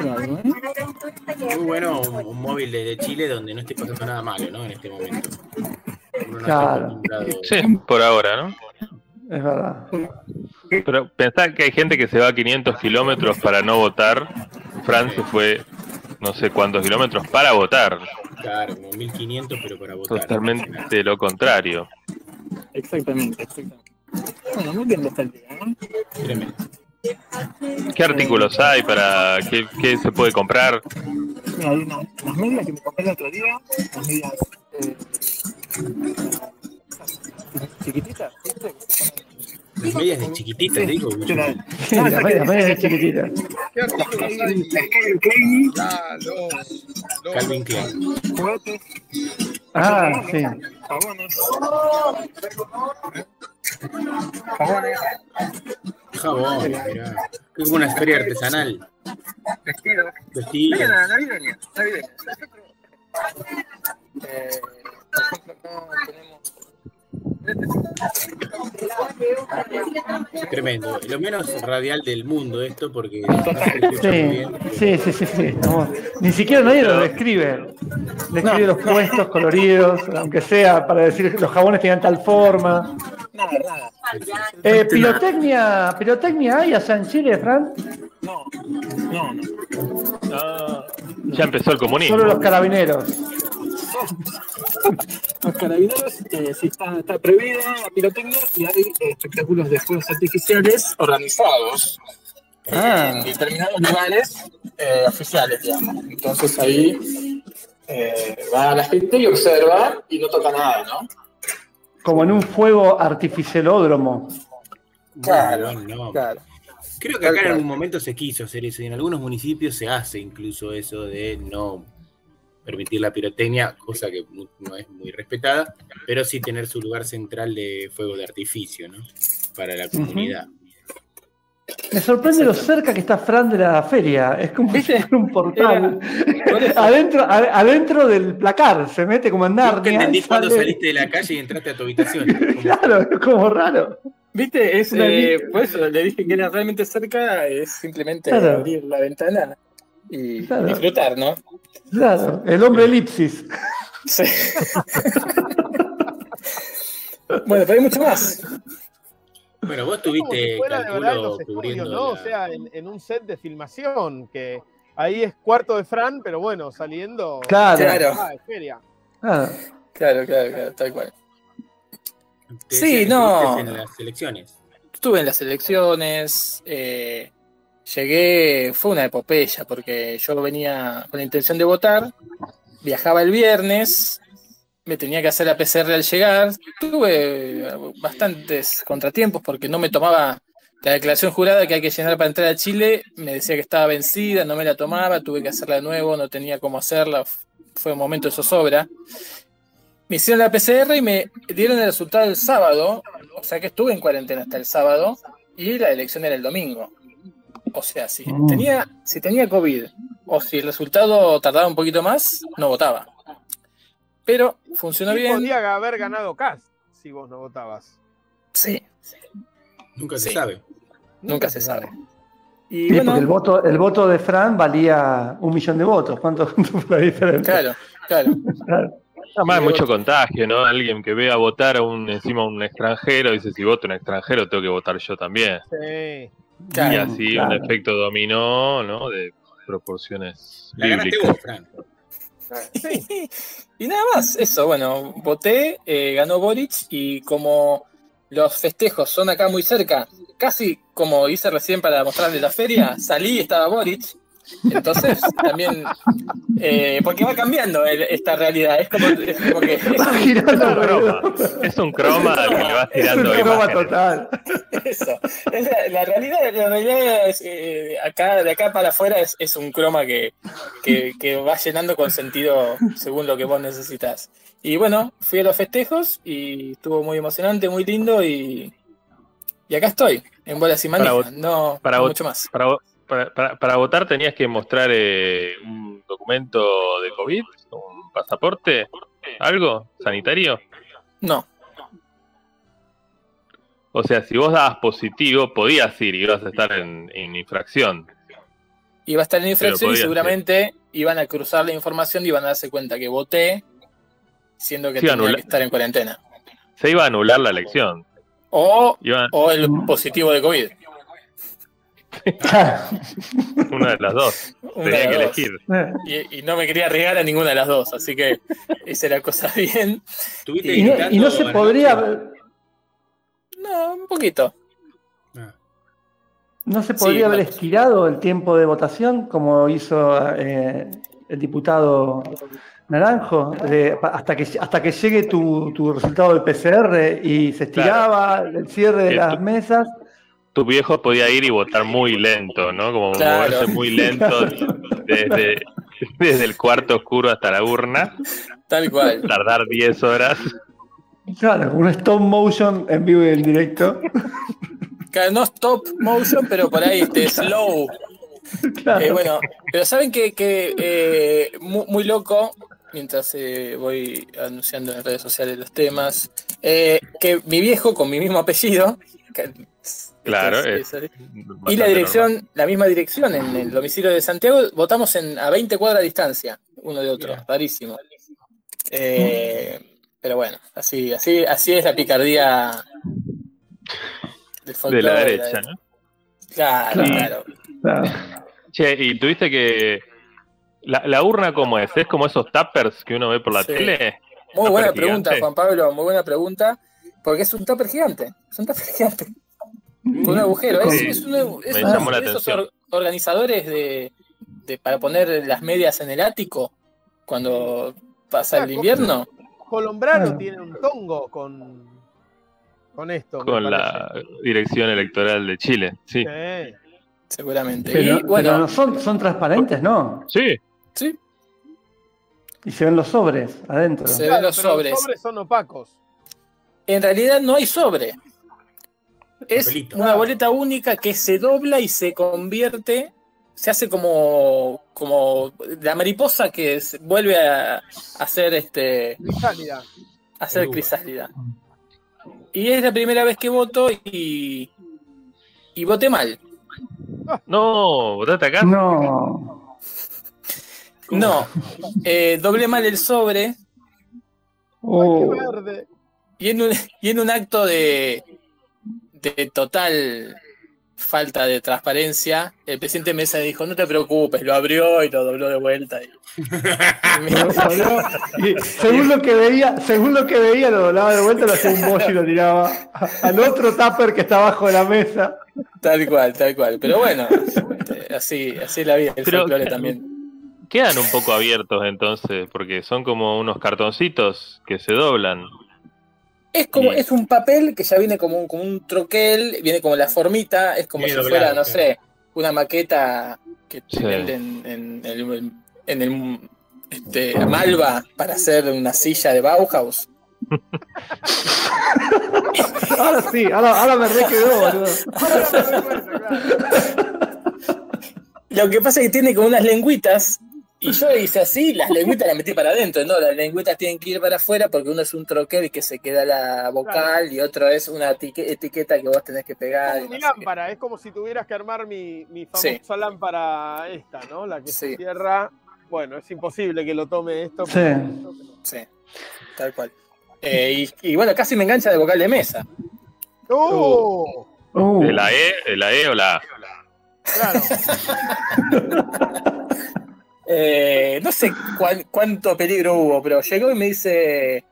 Algo, ¿eh? Muy bueno un, un móvil desde Chile donde no esté pasando nada malo, ¿no? En este momento. Uno no Claro. Sí, por ahora, ¿no? Es verdad. Pero pensá que hay gente que se va a 500 kilómetros para no votar. Fran se fue no sé cuántos kilómetros para votar. Claro, como 1500, pero para votar. Totalmente lo contrario. Exactamente, exactamente. Bueno, muy bien está el día, ¿no? ¿Qué artículos hay para qué, qué se puede comprar? Mira, hay una- unas medias que me compré el otro día, unas medias eh, chiquititas, ¿viste? Las medias de chiquititas, digo. La- No, las medias, medias chiquititas. ¿Qué artículos hay? Calvin Klein, Ah, los- Calvin Klein. juguetes, Ah, sí. jabones. Jabones, Jabón, mirá. Es como una feria artesanal. vestidos. Vestidos. Navideña, navideña, navideña. Eh, por ejemplo, acá tenemos Tremendo. Lo menos radial del mundo esto, porque no Sí, sí, sí, sí, sí. Ni siquiera nadie lo describe. Describe los puestos coloridos, aunque sea para decir que los jabones tenían tal forma. Nada, nada. Eh, pirotecnia, pirotecnia hay allá en Chile, Fran. No, no, no. Ya empezó el comunismo. Solo los carabineros. Los carabineros eh, sí está, está prohibida la pirotecnia y hay eh, espectáculos de fuegos artificiales organizados Ah. en determinados lugares eh, oficiales, digamos. Entonces ahí eh, va la gente y observa y no toca nada, ¿no? Como en un fuego artificialódromo. Claro, no. Claro. Creo que acá en algún momento se quiso hacer eso y en algunos municipios se hace incluso eso de no permitir la pirotecnia, cosa que no no es muy respetada, pero sí tener su lugar central de fuego de artificio, ¿no? Para la comunidad. Me sorprende lo cerca que está Fran de la feria. Es como si fuera un portal. Adentro, ade- adentro del placar. Se mete como en Nunca Narnia. entendí cuando sale- saliste de la calle y entraste a tu habitación. Claro, es como raro. ¿Viste? Es, Una eh, eso le dije que era realmente cerca, es simplemente Claro. abrir la ventana y Claro. disfrutar, ¿no? Claro, el hombre elipsis. Sí. bueno, pero hay mucho más. Bueno, vos tuviste, fuera de verdad en calculo, los estudios, cubriendo ¿no? O sea, en, en un set de filmación, que ahí es cuarto de Fran, pero bueno, saliendo. Claro. Claro. Ah, de feria. Ah, Claro, claro, claro, tal cual. Sí, no. en las elecciones. Estuve en las elecciones, eh, llegué, fue una epopeya, porque yo venía con la intención de votar, viajaba el viernes, me tenía que hacer la PCR al llegar, tuve bastantes contratiempos porque no me tomaba la declaración jurada que hay que llenar para entrar a Chile, me decía que estaba vencida, no me la tomaba, tuve que hacerla de nuevo, no tenía cómo hacerla, fue un momento de zozobra. Me hicieron la PCR y me dieron el resultado el sábado, o sea que estuve en cuarentena hasta el sábado y la elección era el domingo. O sea, si Mm. tenía, si tenía COVID o si el resultado tardaba un poquito más, no votaba. Pero funcionó Y bien. podía haber ganado Cast si vos no votabas. Sí, Nunca se Sí. sabe. nunca se sabe. Y sí, bueno, porque el voto, el voto de Fran valía un millón de votos. ¿Cuánto, cuánto fue la diferencia? claro, claro. Claro. Además, hay mucho contagio, ¿no? Alguien que vea votar a un encima a un extranjero dice: si voto un extranjero, tengo que votar yo también. Sí. Y así claro. un efecto dominó, ¿no? De proporciones La bíblicas. vos. Y nada más, eso, bueno, voté, eh, ganó Boric y como los festejos son acá muy cerca, casi como hice recién para mostrarle la feria, salí y estaba Boric. Entonces, también, eh, porque va cambiando el- esta realidad, es como, es como que es Va un- girando Es un alrededor. croma, es un croma al que le vas Es un tirando croma imágenes. total. eso. Es la, la realidad, la realidad es, eh, acá, de acá para afuera es, es un croma que, que, que va llenando con sentido según lo que vos necesitas. Y bueno, fui a los festejos y estuvo muy emocionante, muy lindo y, y acá estoy, en bolas y Para manijas, no, para no vot- mucho más. Para, vo- para, para- para votar tenías que mostrar eh, un documento de COVID, un pasaporte, algo sanitario. No, O sea, si vos dabas positivo, podías ir y ibas a estar en, en infracción. Iba a estar en infracción y seguramente iban a cruzar la información y iban a darse cuenta que voté, siendo que Sí, tenía que estar en cuarentena. Se iba a anular la elección. O el positivo de COVID. una de las dos. Una Tenía que dos. elegir. Y, y no me quería arriesgar a ninguna de las dos, así que hice la cosa bien. ¿Estuviste Y Y no, gritando y no se podría, No, un poquito. Ah, no se Sí, podría haber estirado el tiempo de votación como hizo eh, el diputado Naranjo, de- hasta que hasta que llegue tu, tu resultado del PCR y se estiraba el cierre de las mesas. Tu viejo podía ir y votar muy lento, ¿no? Como Claro. moverse muy lento desde, desde el cuarto oscuro hasta la urna, Tal cual. tardar 10 horas. Claro, un stop motion en vivo y en directo. Claro, No stop motion, pero por ahí este, slow. Claro. Eh, bueno, pero saben que, que, eh, mu- muy, loco, mientras eh, voy anunciando en redes sociales los temas, eh, que mi viejo con mi mismo apellido, que- Claro, es- es es- y la dirección, normal. la misma dirección en el domicilio de Santiago, votamos en, a 20 cuadras de distancia, uno de otro, Bien. rarísimo. Eh, pero bueno, así, así, así es la picardía del De la derecha, ¿no? Claro, claro. Claro. Che, y tuviste que. La, la urna, ¿cómo es? ¿Es como esos tappers que uno ve por la Sí. tele? Muy buena gigante. pregunta, Juan Pablo, muy buena pregunta, porque es un tupper gigante, es un tupper gigante, con un agujero, es, Sí, es un- es me uno llamó la de esos atención. or- organizadores de, de- para poner las medias en el ático cuando pasa el invierno. Colombrano Ah. tiene un tongo con, con esto. Con la dirección electoral de Chile, sí. Sí. Seguramente. Pero, y bueno, pero no son, son transparentes, ¿no? Sí, sí, Y se ven los sobres adentro. Se- Claro, los pero sobres. Los sobres son opacos. en realidad no hay sobre. Es Papelito. una boleta única que se dobla y se convierte, se hace como, como la mariposa que se vuelve a, a hacer este Crisálida. a ser crisálida. Y es la primera vez que voto y, y voté mal. no, votaste acá. No. No, eh, doblé mal el sobre Oh. Ay, qué verde. y en un, y en un acto de, de total falta de transparencia, el presidente Mesa dijo, no te preocupes, lo abrió y lo dobló de vuelta. y- Y según lo que veía, según lo que veía, lo doblaba de vuelta, lo hacía un bollo y lo tiraba al otro tupper que está abajo de la mesa. Tal cual, tal cual. Pero bueno, este, así, así es la vida, el Pero- folclore también. Quedan un poco abiertos entonces, porque son como unos cartoncitos que se doblan. Es como, es un papel que ya viene como un, como un troquel, viene como la formita, es como si doblado, fuera, no claro. sé, una maqueta que te Sí. venden en, el, en el este, Malva para hacer una silla de Bauhaus. Ahora sí, ahora, ahora me re quedó, boludo. Ahora me claro. Lo que pasa es que tiene como unas lengüitas, y yo hice así, las lengüitas las metí para adentro, no, las lengüitas tienen que ir para afuera porque uno es un troquel que se queda la vocal y otro es una etiqueta, etiqueta que vos tenés que pegar. y no sé qué. lámpara, es como si tuvieras que armar mi, mi Sí. famosa lámpara esta, ¿no? La que Sí. se cierra. Bueno, es imposible que lo tome esto. Sí. pero- Sí, tal cual. Eh, y, y bueno, casi me engancha de vocal de mesa. ¡Oh! Uh, ¿De la E, de la E o la A? Claro. Eh, no sé cuán- cuánto peligro hubo, pero llegó y me dice,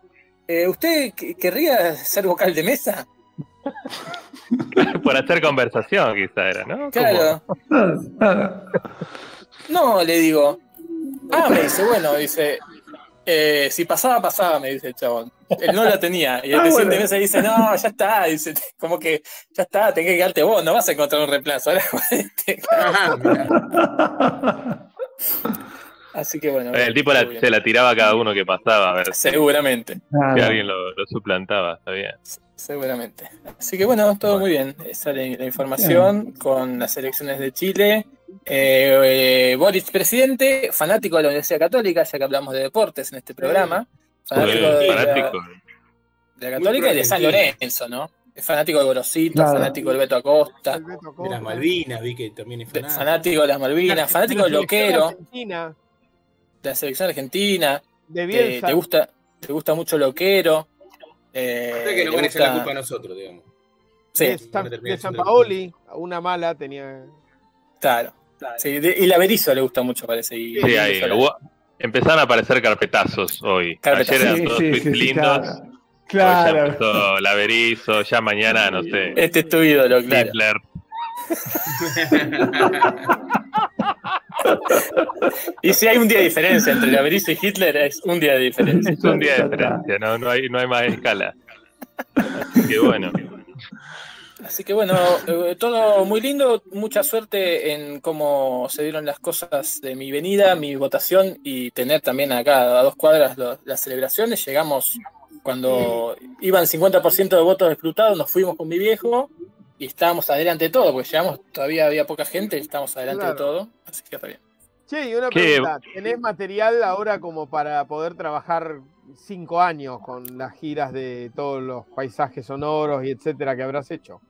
eh, ¿usted qu- querría ser vocal de mesa? Por hacer conversación, quizá era, ¿no? Claro. claro, claro. No, le digo. Ah, me dice, bueno, dice, eh, si pasaba, pasaba, me dice el chabón. Él no la tenía. Y el Ah, presidente bueno. de mesa dice, no, ya está. Dice, como que ya está, tenés que quedarte vos, no vas a encontrar un reemplazo. Ahora, este, mirá. Así que bueno. El tipo la- estuvo bien. se la tiraba a cada uno que pasaba, a ver si Seguramente, Claro. alguien lo, lo suplantaba, está bien. seguramente. Así que bueno, todo muy bien. Esa es la, la información con las elecciones de Chile. Eh, eh, Boris, presidente, fanático de la Universidad Católica, ya que hablamos de deportes en este programa. Fanático de, la- fanático. de la Católica y de San Lorenzo, ¿no? Es fanático de Gorosito, Claro. fanático del Beto Acosta, De las Malvinas, vi que también es fanático. fanático de las Malvinas, fanático del la loquero, argentina, la selección argentina. De Te, te gusta, te gusta mucho loquero. Eh, O sea que nos le van a echar la gusta- culpa a nosotros, digamos. Sí, de San, de San Paoli, una mala tenía. claro. Sí, de- y la Berizo le gusta mucho, parece. Y, Sí, ahí. Hubo- empezaron a aparecer carpetazos hoy. Carpetazos. Ayer eran Sí, todos sí, tweets sí, sí, lindos. claro. Ya Claro. empezó la Berizo, ya mañana, no sé. Este es tu ídolo, claro. Hitler. Y si hay un día de diferencia entre la Berizo y Hitler, es un día de diferencia. Es un día de diferencia, no, no, hay, no hay más escala. Así que bueno. Así que bueno, eh, todo muy lindo, mucha suerte en cómo se dieron las cosas de mi venida, mi votación y tener también acá a dos cuadras lo- las celebraciones. Llegamos cuando iban 50% de votos escrutados, nos fuimos con mi viejo y estábamos adelante de todo, porque llegamos, todavía había poca gente y estábamos adelante de todo, así que está bien. Che, y una ¿Qué? pregunta. ¿Tenés material ahora como para poder trabajar cinco años con las giras de todos los paisajes sonoros y etcétera que habrás hecho?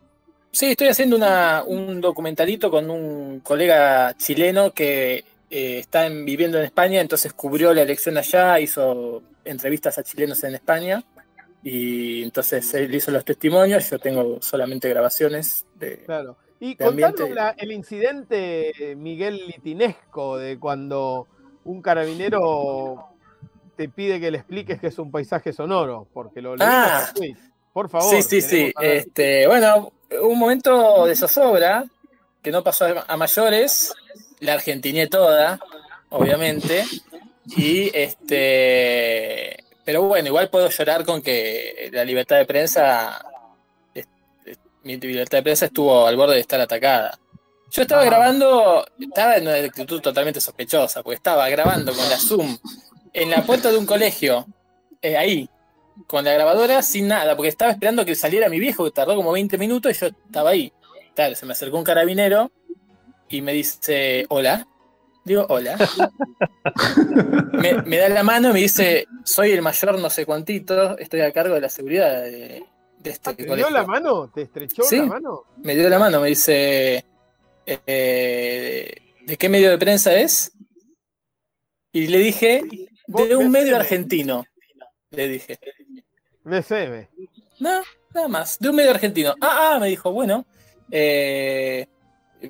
Sí, estoy haciendo una, un documentalito con un colega chileno que eh, está en- viviendo en España, entonces cubrió la elección allá, hizo entrevistas a chilenos en España y entonces él hizo los testimonios, yo tengo solamente grabaciones de... Claro. Y De contanos la- el incidente, Miguel Litinesco, de cuando un carabinero te pide que le expliques que es un paisaje sonoro, porque lo Ah. Por favor. Sí, sí, sí. Este, bueno, un momento de zozobra que no pasó a mayores, la argentiné toda, obviamente, y este, pero bueno, igual puedo llorar con que la libertad de prensa, es- es- mi libertad de prensa estuvo al borde de estar atacada. Yo estaba Ah. grabando, estaba en una actitud totalmente sospechosa, porque estaba grabando con la Zoom en la puerta de un colegio, eh, ahí, con la grabadora sin nada, porque estaba esperando que saliera mi viejo, que tardó como 20 minutos y yo estaba ahí. Claro, se me acercó un carabinero y me dice, hola. Digo, hola. me, me da la mano y me dice, soy el mayor no sé cuántito, estoy a cargo de la seguridad de, de este ¿Te dio la mano? ¿Te estrechó Sí. la mano? Me dio la mano, me dice, eh, ¿de qué medio de prensa es? Y le dije, de un medio argentino, le dije. BCM. No, nada más. De un medio argentino. Ah, ah, me dijo, bueno. Eh,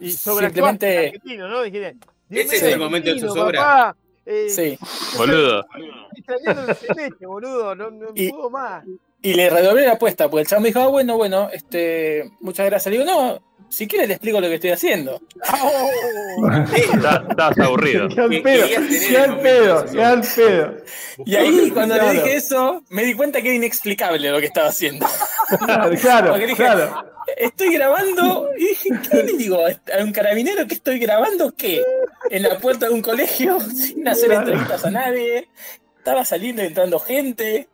Y sobre simplemente. argentino, ¿no? Dijiste, Ese es el momento de zozobra. eh, Sí. Boludo. estoy extrañando el celeste, boludo, no, no Y- puedo más. Y le redoblé la apuesta, porque el chavo me dijo, ah, bueno, bueno, este, muchas gracias. Le digo, no, si quieres le explico lo que estoy haciendo. ¡Oh! Está- Estabas aburrido. Qué al Que pedo, querías tener qué el al momento pedo, de qué al pedo. Y ahí, cuando Claro. le dije eso, me di cuenta que era inexplicable lo que estaba haciendo. Claro, claro, dije, claro. Estoy grabando, y dije, ¿qué le digo a un carabinero que estoy grabando qué? En la puerta de un colegio, sin hacer Claro. entrevistas a nadie. Estaba saliendo y entrando gente.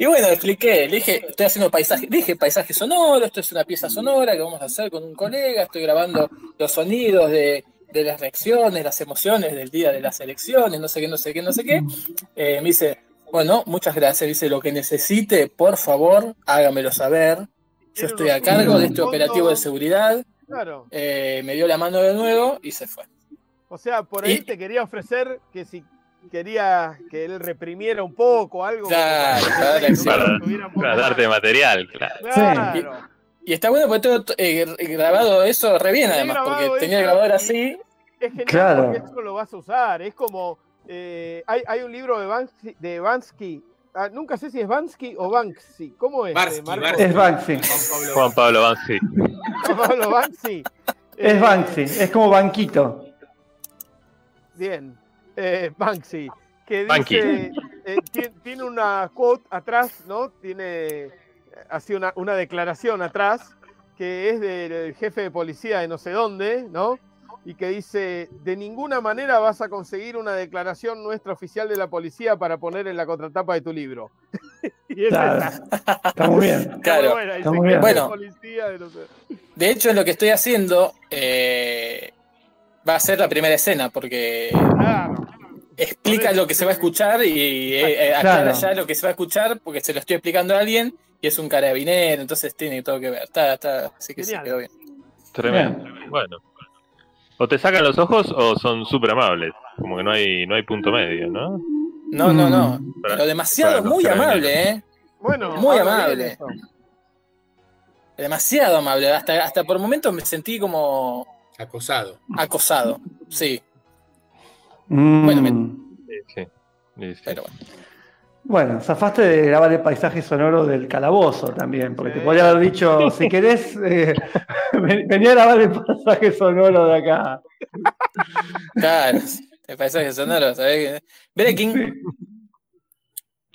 Y bueno, expliqué, le dije, estoy haciendo paisaje, dije paisaje sonoro, esto es una pieza sonora que vamos a hacer con un colega, estoy grabando los sonidos de, de las reacciones, las emociones del día de las elecciones, no sé qué, no sé qué, no sé qué. Eh, me dice, bueno, muchas gracias, dice, lo que necesite, por favor, hágamelo saber. Yo estoy a cargo de este operativo de seguridad. Claro. Eh, me dio la mano de nuevo y se fue. O sea, por ahí Y- te quería ofrecer que si quería que él reprimiera un poco, algo. Claro, como para que darte material, claro. Claro. Y está bueno porque tengo eh, grabado eso re bien, además, grabado porque tenía el grabador y- así. Es genial Claro. porque eso lo vas a usar. Es como. eh, hay, hay un libro de Bansky. De Bansky. Ah, nunca sé si es Bansky o Banksy. ¿Cómo es? Barsky, eh? Barsky. Es Banksy. Juan Pablo. Juan Pablo Banksy. Es Eh, Banksy, es como banquito. Bien. Eh, Banksy. Que Banky. dice. eh, ti- tiene una quote atrás, ¿no? Tiene eh, así una, una declaración atrás que es del jefe de policía de no sé dónde, ¿no? Y que dice, de ninguna manera vas a conseguir una declaración nuestra oficial de la policía para poner en la contratapa de tu libro. y es Claro. esa. Está muy bien. Claro. Está muy bien. de Bueno. policía de no sé. De hecho, lo que estoy haciendo eh, va a ser la primera escena, porque Claro. explica lo que se va a escuchar y eh, eh, aclara ya lo que se va a escuchar porque se lo estoy explicando a alguien y es un carabinero, entonces tiene todo que ver. Está, está, así que sí, Genial. quedó bien. Tremendo. Bueno. O te sacan los ojos o son súper amables. Como que no hay, no hay punto medio, ¿no? No, no, no. Mm. Para- Pero demasiado, muy amable, ¿eh? Bueno, Muy habla amable. bien. Demasiado amable. Hasta, hasta por momentos me sentí como Acosado. acosado. Sí, Mm. Bueno, Sí, sí. Sí, sí. pero bueno. Bueno, zafaste de grabar el paisaje sonoro del calabozo también, porque te podría haber dicho, si querés, eh, ven- venía a grabar el paisaje sonoro de acá. Claro, el paisaje sonoro, ¿sabés? Breaking.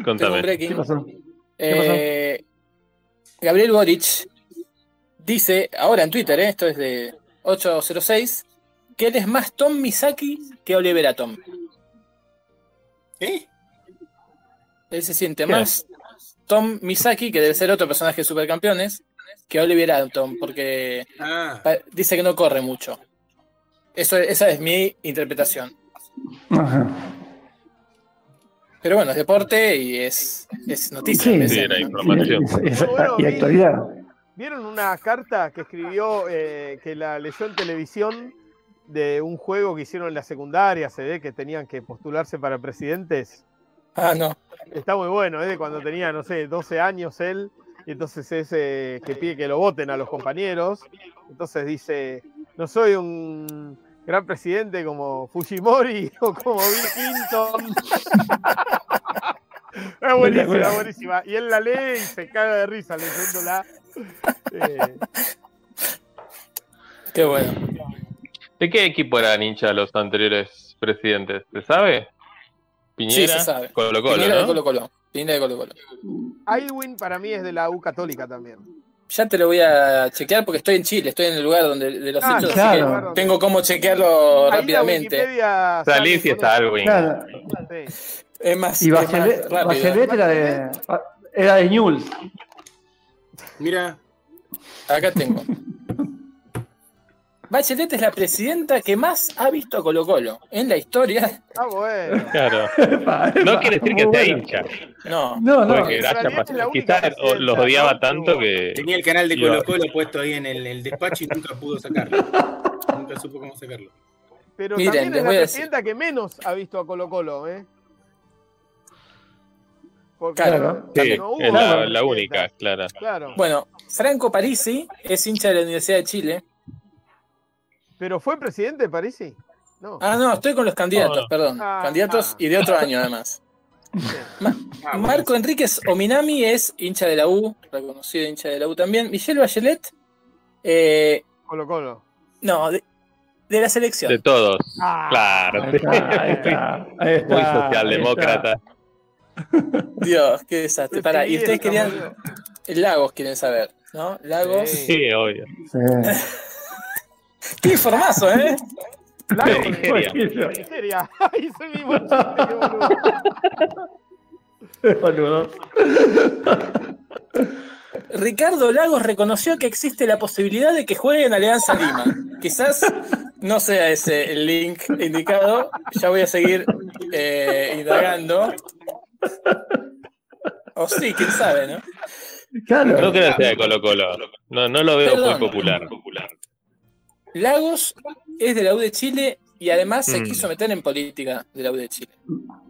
Contame. un ¿Qué breaking. pasó? Eh, Gabriel Boric dice, ahora en Twitter, eh, esto es de 806, que él es más Tom Misaki que Oliver Atom. ¿Eh? Él se siente más Tom Misaki, que debe ser otro personaje de Supercampeones, que Oliver Atom, porque Ah, dice que no corre mucho. Eso, esa es mi interpretación. Ajá. Pero bueno, es deporte y es, es noticia. Y- actualidad. ¿Vieron una carta que escribió, eh, que la leyó en televisión de un juego que hicieron en la secundaria, se ve que tenían que postularse para presidentes? Ah, no. Está muy bueno, es de cuando tenía, no sé, 12 años él, y entonces es eh, que pide que lo voten a los compañeros. Entonces dice, no soy un gran presidente como Fujimori o como Bill Clinton. es buenísima, es buenísima. Y él la lee y se caga de risa leyéndola. Eh, Qué bueno. ¿De qué equipo eran hinchas los anteriores presidentes? ¿Se sabe? Piñera, Sí, se sabe. Colo Colo, Pineda de ¿no? Colo Colo. Pineda de Colo Colo. Aylwin para mí es de la U católica también. Ya te lo voy a chequear porque estoy en Chile, estoy en el lugar donde de los Ah, hechos, claro. así que tengo cómo chequearlo Ahí rápidamente. Salís y está. Alwin. Claro. Sí. Es más, Y más Bachelet, rápido. Bachelet era de, era de Newell's. mira, Acá tengo. Bachelet es la presidenta que más ha visto a Colo Colo en la historia. Ah, bueno. Claro. Epa, No quiere decir que sea bueno. hincha. No. No, no. Quizás los odiaba ¿no? tanto que. tenía el canal de. Colo Colo puesto ahí en el, el despacho y nunca pudo sacarlo. nunca supo cómo sacarlo. Pero Miren, también es la decir. presidenta que menos ha visto a Colo Colo, ¿eh? Porque Claro. Sí, no hubo es la, única, claro. Claro. Bueno, Franco Parisi es hincha de la Universidad de Chile. ¿Pero fue presidente de Parisi? No. Ah, no, estoy con los candidatos, perdón. Ah, candidatos ah. y de otro año además. Ma- Ah, Marco Enríquez Ominami es hincha de la U, reconocido hincha de la U también. Michelle Bachelet, eh, Colo Colo. no, de, de la selección. De todos. Ah, Claro. Ahí está, ahí está, ahí está, Muy ahí socialdemócrata. Dios, qué desastre. Pará, y Sí, ustedes querían. Lagos quieren saber, ¿no? Lagos. Sí. Sí, obvio. Sí. Qué informazo, ¿eh? Lago De Nigeria. de. Ay, chiste. Boludo. Ricardo Lagos reconoció que existe la posibilidad de que juegue en Alianza Lima. Quizás no sea ese el link indicado. Ya voy a seguir eh, indagando. O sí, quién sabe, ¿no? Claro. No creo que sea de Colo Colo. No, no lo veo Perdón. muy popular. Lagos es de la U de Chile y además se Mm. quiso meter en política de la U de Chile.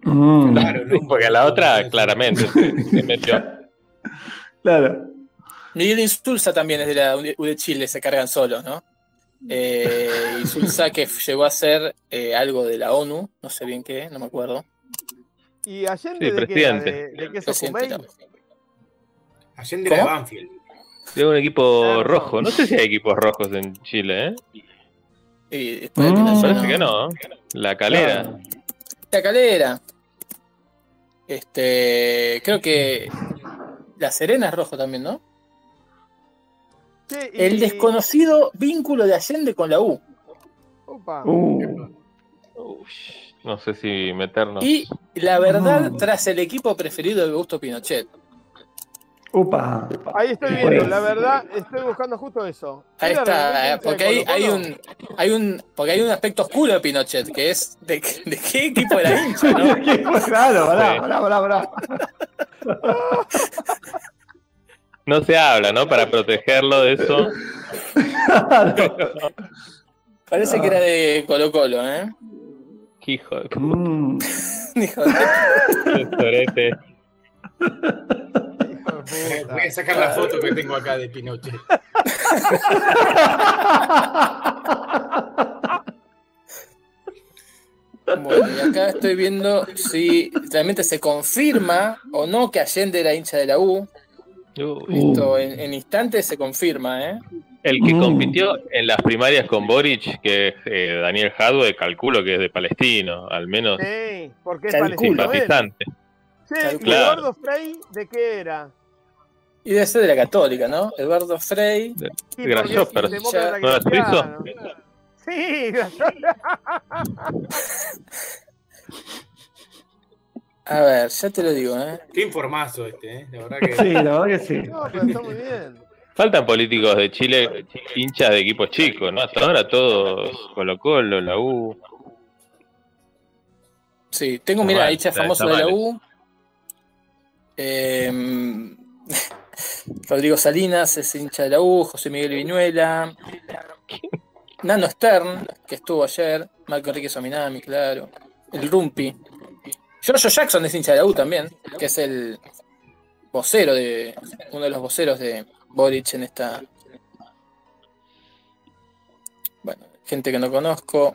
Mm, Claro, no. Porque a la otra, claramente, se, se metió. Claro. Miguel Insulza también es de la U de Chile, se cargan solos, ¿no? Eh, Insulza que llegó a ser eh, algo de la ONU, no sé bien qué, no me acuerdo. ¿Y Allende Sí, de qué presidente. ¿De, de qué? ONU. Allende era de ¿Cómo? Banfield. De un equipo Claro. rojo. No sé si hay equipos rojos en Chile, ¿eh? Y después de Mm. Parece que no. La calera. Claro. La calera. Este, creo que La Serena es rojo también, ¿no? Y- El desconocido vínculo de Allende con la U. Opa. Uh, Uy, no sé si meternos. Y la verdad, Mm. tras el equipo preferido de Augusto Pinochet. Upa. Ahí estoy viendo, la verdad, estoy buscando justo eso. Ahí está, porque hay, hay un, hay un, porque hay un aspecto oscuro de Pinochet, que es de, de qué equipo era hincha, ¿no? Claro, pará, pará, pará. No se habla, ¿no? Para protegerlo de eso. Parece que era de Colo Colo, ¿eh? Hijo de Mm. Hijo de- sorete. Hijo de puta. Voy a sacar la foto que tengo acá de Pinochet. Bueno, y acá estoy viendo si realmente se confirma o no que Allende era hincha de la U. Uy. Esto en, en instantes se confirma, ¿eh? El que Mm. compitió en las primarias con Boric, que es eh, Daniel Jadwe, calculo que es de palestino, al menos Sí, porque es Calculo, palestino. ¿ven? simpatizante. Che, ¿y Claro. Eduardo Frey de qué era? Y debe ser de la Católica, ¿no? Eduardo Frey. Sí, Grasshopper. es demócrata ¿No era cristiano. Sí. A ver, ya te lo digo, ¿eh? Qué informazo este, ¿eh? La verdad que. Sí, la verdad que sí. No, pero está muy bien. Faltan políticos de Chile hinchas de equipos chicos, ¿no? Hasta ahora todos Colo Colo, la U. Sí, tengo, mira, hincha famoso de la. U. Em, Rodrigo Salinas es hincha de la U, José Miguel Viñuela. Nano Stern, que estuvo ayer. Marco Enrique Sominami, claro. El Rumpi. Giorgio Jackson es hincha de la U también, que es el vocero de. uno de los voceros de Boric en esta. Bueno, gente que no conozco.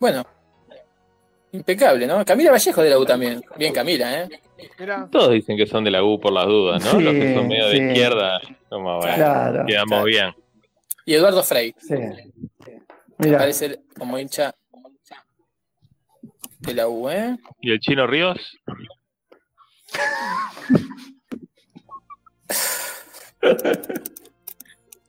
Bueno, impecable, ¿no? Camila Vallejo de la U también. Bien, Camila, ¿eh? Todos dicen que son de la U por las dudas, ¿no? Sí, Los que son medio sí. de izquierda, como bueno, Claro. quedamos Claro. bien. Y Eduardo Frey, Sí. Mira, parece como hincha de la U, ¿eh? ¿Y el Chino Ríos?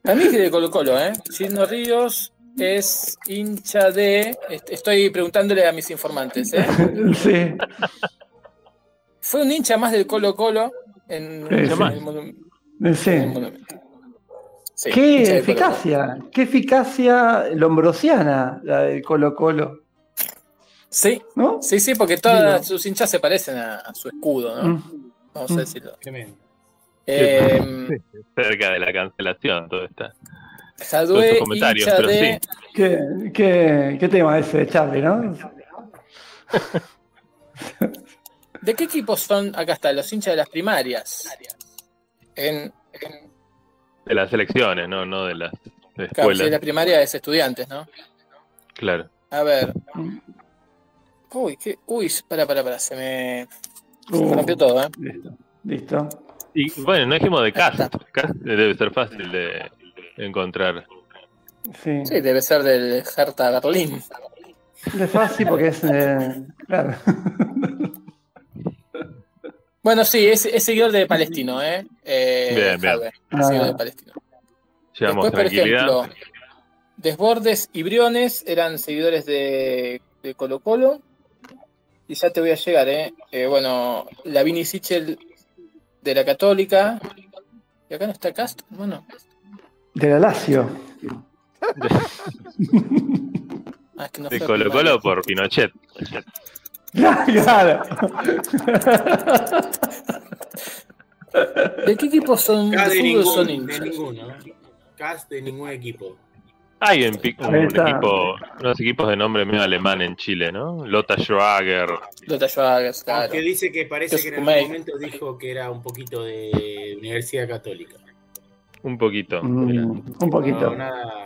A mí es de Colo Colo, ¿eh? Gino Ríos es hincha de. est- Estoy preguntándole a mis informantes, ¿eh? sí. Fue un hincha más del Colo Colo en, Sí, en sí. el, monu- Sí. en el monumento. Sí, Qué eficacia, qué eficacia lombrosiana la del Colo Colo, Sí, ¿no? sí, sí, porque todas Digo. sus hinchas se parecen a, a su escudo, ¿no? Mm. Vamos a Mm. decirlo. Tremendo. Eh, Cerca de la cancelación, todo está. Jadwe, hincha pero de. sí. ¿Qué, qué, qué tema ese de Charlie, no? ¿De qué equipos son? Acá está, los hinchas de las primarias. En, en De las elecciones, no, no de las de claro, si escuelas. la primaria es estudiantes, ¿no? Claro. A ver. Uy, qué. Uy, para, para, para, se me. Se Uh. me rompió todo, ¿eh? Listo, listo. Y bueno, no dijimos de Cast. Cast debe ser fácil de encontrar. Sí. Sí, debe ser del Hertha Berlín. Es fácil porque es. eh, claro. Bueno, sí, es, es seguidor de Palestino, ¿eh? eh Bien, bien. Ah. seguidor de Palestino. Llevamos Después, por ejemplo, Desbordes y Briones eran seguidores de, de Colo Colo. Y ya te voy a llegar, ¿eh? Eh, bueno, Lavini Sichel de la Católica. Y acá no está Cast, bueno. De la Lazio. Ah, es que no de Colo. Colo por Pinochet. Claro. ¿De qué equipo son Acá de son ninguno. ¿eh? Cast de ningún equipo. Hay un, equipo, unos equipos de nombre medio alemán en Chile, ¿no? Lothar Schwager. Lothar Schwager, claro. Aunque dice que parece Que que en algún momento dijo que era un poquito de Universidad Católica. Un poquito. Mm, un poquito. No, nada.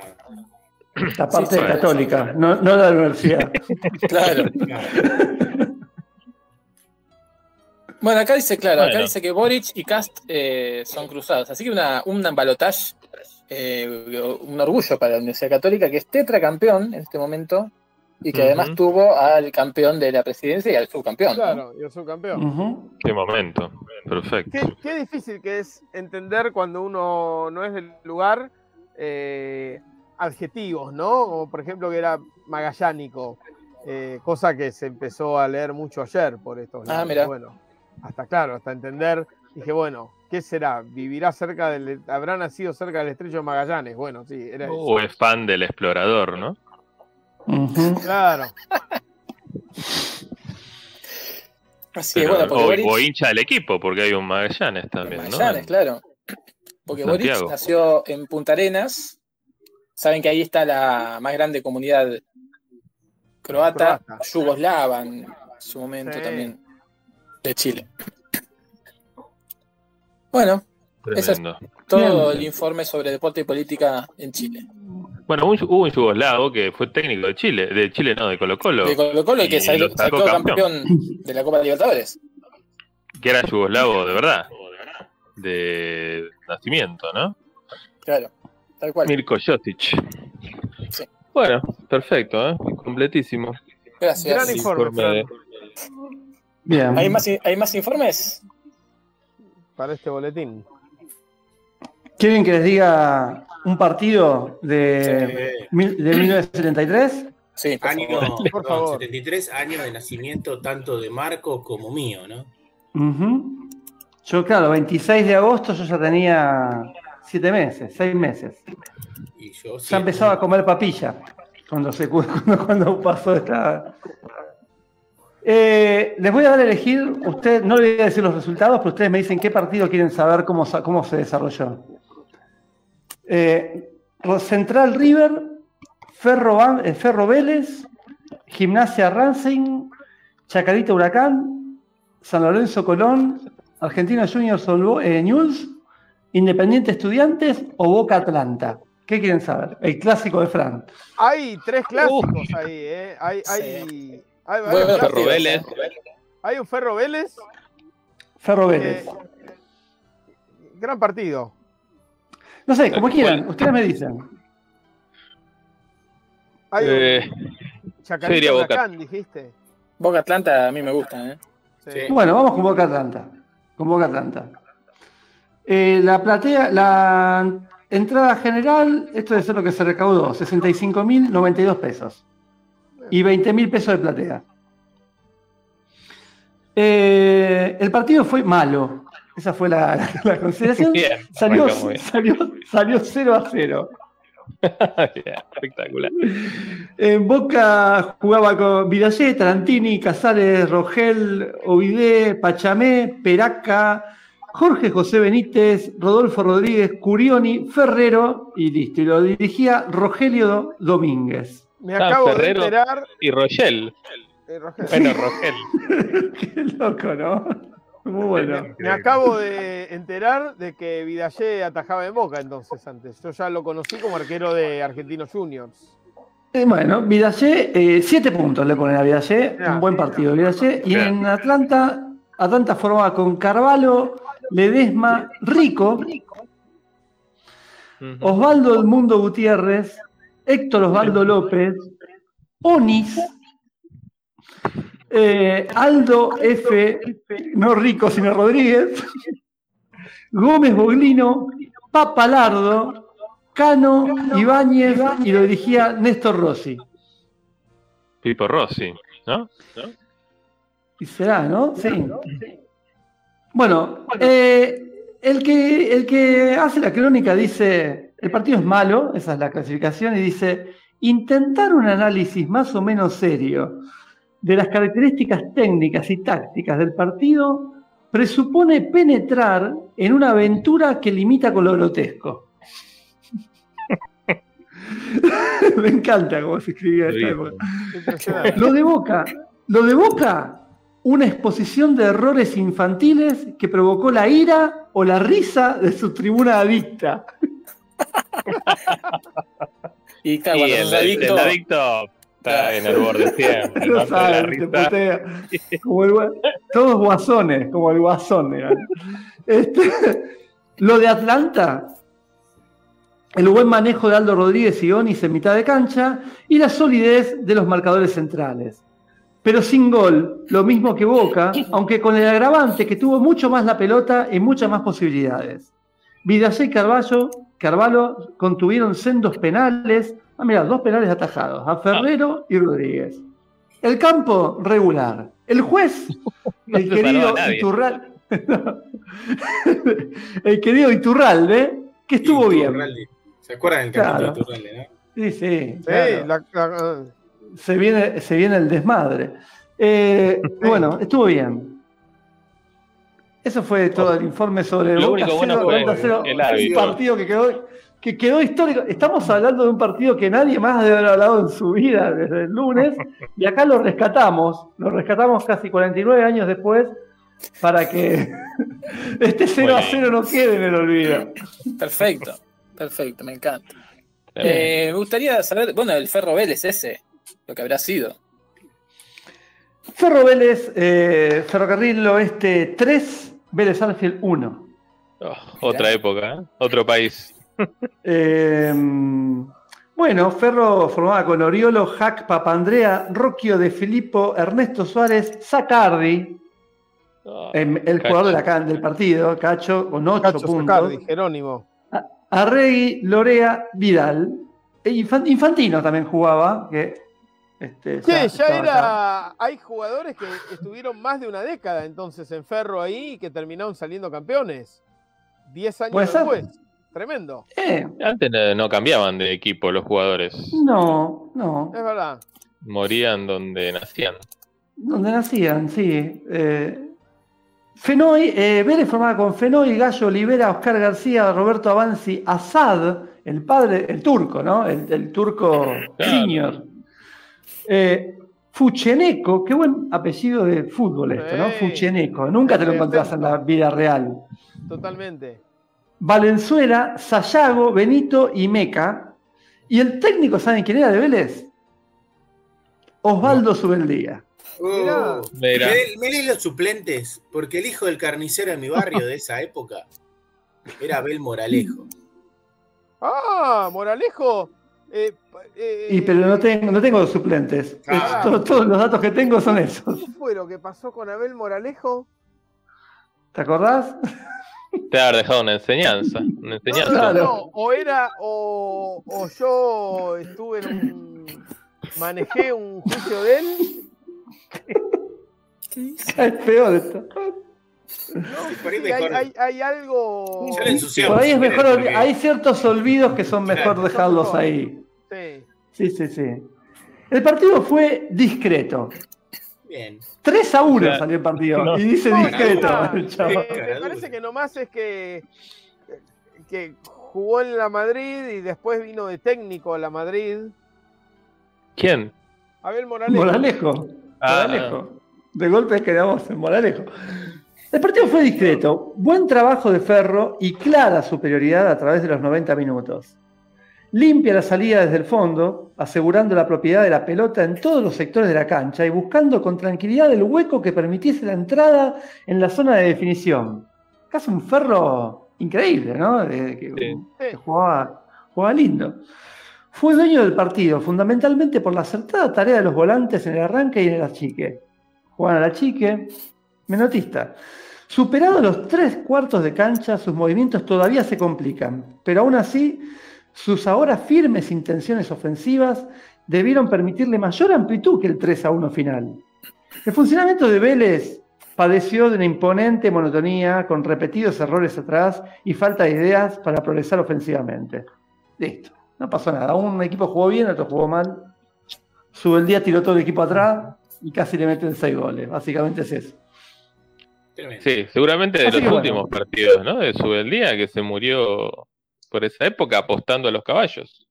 La parte Sí, sí. católica, no, no la universidad. Claro. Bueno, acá dice, claro, acá dice que Boric y Cast eh, son cruzados. Así que una, un balotage, eh, un orgullo para la Universidad Católica, que es tetracampeón en este momento y que además tuvo al campeón de la presidencia y al subcampeón. ¿no? claro, yo soy campeón. Ujú. Qué momento. Perfecto. Qué, qué difícil que es entender cuando uno no es del lugar eh, adjetivos, ¿no? Como por ejemplo que era magallánico, eh, cosa que se empezó a leer mucho ayer por estos Ah, mira. Bueno, hasta claro, hasta entender, dije, bueno, ¿qué será? ¿Vivirá cerca del. habrá nacido cerca del estrecho de Magallanes? Bueno, sí, era eso. O es fan del explorador, ¿no? Claro. Así es, Pero- bueno, porque o, Boric, o hincha del equipo, porque hay un Magallanes también, ¿no? Magallanes, claro. Porque Santiago. Boric nació en Punta Arenas. Saben que ahí está la más grande comunidad croata, Croata. yugoslava en su momento Sí. también, de Chile. Bueno, es- todo Bien. el informe sobre deporte y política en Chile. Bueno, un- hubo un yugoslavo que fue técnico de Chile, de Chile no, de Colo Colo, De Colo Colo, y que salió, sacó sacó campeón. campeón de la Copa Libertadores. que era yugoslavo de verdad, de nacimiento, ¿no? Claro, tal cual. Mirko Josic. Sí. Bueno, perfecto, ¿eh? completísimo. Gracias. Gran informe, Informe de- Bien. ¿Hay más, ¿Hay más informes? Para este boletín. ¿Quieren que les diga un partido de, mil- de 1973? Sí, por año, favor. Por favor. 73 años de nacimiento tanto de Marco como mío, ¿no? Yo, claro, 26 de agosto yo ya tenía 7 meses, 6 meses. Y yo Ya empezaba a comer papilla cuando, se, cuando, cuando pasó esta... Eh, les voy a dar a elegir, usted, no les voy a decir los resultados, pero ustedes me dicen qué partido quieren saber cómo, cómo se desarrolló. Eh, Central River, Ferro, eh, Ferro Vélez, Gimnasia Racing, Chacarita Huracán, San Lorenzo Colón, Argentinos Juniors eh, News, Independiente Estudiantes o Boca Atlanta. ¿Qué quieren saber? El clásico de Fran. Hay tres clásicos ahí, ¿eh? Hay. Hay, hay Bueno, un. Ferro Vélez. Hay un Ferro Vélez. Ferro Vélez. eh, gran partido. No sé, como quieran, ustedes me dicen. Hay Eh, un Chacarita diría Boca. Huracán, dijiste. Boca Atlanta a mí me gusta, ¿eh? Sí. Bueno, vamos con Boca Atlanta. Con Boca Atlanta. Eh, la platea, la entrada general, esto debe ser lo que se recaudó, 65.092 pesos. Y 20.000 pesos de platea. Eh, el partido fue malo. Esa fue la, la consideración. Bien, Salió, arrancamos bien. salió, salió 0 a 0. Bien, espectacular. En Boca jugaba con Vidalé, Tarantini, Casales, Rogel, Ovidé, Pachamé, Peraca, Jorge José Benítez, Rodolfo Rodríguez, Curioni, Ferrero y listo. Y lo dirigía Rogelio Domínguez. Me acabo Ferrero. de enterar. Y Rogel. eh, Bueno, Rogel. Qué loco, ¿no? Muy bueno. me acabo de enterar de que Vidallé atajaba en Boca entonces antes. Yo ya lo conocí como arquero de Argentinos Juniors. Eh, bueno, Vidallé, eh, siete puntos le ponen a Vidallé, Ya. un buen partido Vidallé. Y en Atlanta, Atlanta formaba con Carvalho, Ledesma, Rico. Osvaldo El Mundo Gutiérrez, Héctor Osvaldo López, Onis, eh, Aldo F. No Rico, sino Rodríguez, Gómez Boglino, Papalardo, Cano, Ibáñez y lo dirigía Néstor Rossi. Pipo Rossi, ¿no? Y será, ¿no? Sí. Bueno, eh, el, que, el que hace la crónica dice, el partido es malo, esa es la clasificación, y dice, intentar un análisis más o menos serio de las características técnicas y tácticas del partido presupone penetrar en una aventura que limita con lo grotesco. Me encanta cómo se escribía esta época. Lo de Boca, lo de Boca, una exposición de errores infantiles que provocó la ira o la risa de su tribuna adicta. Y claro, cuando el, sos adicto, el adicto está en el borde siempre. ¿no? Te putea. Como el todos guasones, como el guasón. Este, lo de Atlanta, el buen manejo de Aldo Rodríguez y Onis en mitad de cancha y la solidez de los marcadores centrales. Pero sin gol, lo mismo que Boca, aunque con el agravante que tuvo mucho más la pelota y muchas más posibilidades. Vidal y Carvalho, Carvalho contuvieron sendos penales, ah, mira, dos penales atajados, a Ferrero y Rodríguez. El campo regular. El juez, No el querido. Iturral, el querido Iturralde, que estuvo bien. ¿Se acuerdan del Claro. de Iturralde, no? Sí, sí. Sí, claro. la- la- se, viene, se viene el desmadre. Eh, Bueno, estuvo bien. Eso fue todo el informe sobre Lo Boca bueno 0, fue Atlanta 0, el un partido que quedó, que quedó histórico. Estamos hablando de un partido que nadie más debe haber hablado en su vida desde el lunes, y acá lo rescatamos, lo rescatamos casi 49 años después para que este 0 a 0 no quede en el olvido. Perfecto, perfecto, me encanta. Eh, me gustaría saber, bueno, el Ferro Vélez ese, lo que habrá sido. Ferro Vélez, eh, Ferrocarril Oeste 3, Vélez Arfield 1. Oh, otra época, ¿eh? otro país. Eh, bueno, Ferro formaba con Oriolo, Jack, Papandrea, Rocchio de Filippo, Ernesto Suárez, Sacardi, Oh, em, el Cacho. jugador de la can- del partido, Cacho, con 8 Cacho puntos. Sacardi, Jerónimo. Arregui, Lorea, Vidal. E Infan- Infantino también jugaba. Que, este, Che, ya era. Hay jugadores que estuvieron más de una década entonces en Ferro ahí y que terminaron saliendo campeones. Diez años Puede ser. después. Tremendo. Eh, Antes no, cambiaban de equipo los jugadores, no, no. Es verdad. morían donde nacían. Donde nacían, sí. Eh, Fenoy, eh, Vélez formaba con Fenoy, Gallo, Olivera, Oscar García, Roberto Avanzi, Asad, el padre, el turco, ¿no? El, el turco senior. Eh, Fucheneco, qué buen apellido de fútbol esto, ¿no? Sí. Fucheneco. Nunca te lo encontrás en la vida real. Totalmente. Valenzuela, Sayago, Benito y Meca. Y el técnico, ¿saben quién era de Vélez? Osvaldo Subeldía. Oh, Mira. los suplentes, porque el hijo del carnicero de mi barrio de esa época era Abel Moralejo. Ah, Moralejo. Eh, pa- eh, Y pero no tengo, no tengo suplentes. Ah. Es- todo- todos los datos que tengo son esos. ¿Qué fue lo que pasó con Abel Moralejo? ¿Te acordás? Te ha dejado una enseñanza. Una enseñanza. Claro. No, o era, o, o yo estuve en un. manejé un juicio de él. Es peor esto. por ahí Sí, hay, hay- hay algo. Por ahí es mejor, hay ciertos olvidos que son mejor dejarlos ahí. Sí. Sí, sí, sí. El partido fue discreto. Bien. 3 a 1 Claro. salió el partido. No. Y dice No, discreto. no, eh, me parece que nomás es que, que jugó en la Madrid y después vino de técnico a la Madrid. ¿Quién? Abel Morales. Moralejo. Ah. Moralejo. De golpe quedamos en Moralejo. El partido fue discreto. Buen trabajo de Ferro y clara superioridad a través de los 90 minutos. Limpia la salida desde el fondo, asegurando la propiedad de la pelota en todos los sectores de la cancha y buscando con tranquilidad el hueco que permitiese la entrada en la zona de definición. Casi un Ferro increíble, ¿no? De- que, Sí. jugaba, jugaba lindo. Fue dueño del partido, fundamentalmente por la acertada tarea de los volantes en el arranque y en el achique. Juan a la chique, menotista. Superado los tres cuartos de cancha, sus movimientos todavía se complican, pero aún así, sus ahora firmes intenciones ofensivas debieron permitirle mayor amplitud que el 3 a 1 final. El funcionamiento de Vélez padeció de una imponente monotonía, con repetidos errores atrás y falta de ideas para progresar ofensivamente. Listo, no pasó nada. Un equipo jugó bien, otro jugó mal. Sube el día, tiró todo el equipo atrás y casi le meten seis goles. Básicamente es eso. Sí, seguramente de Así los últimos partidos, ¿no? De Subeldía, que se murió por esa época apostando a los caballos.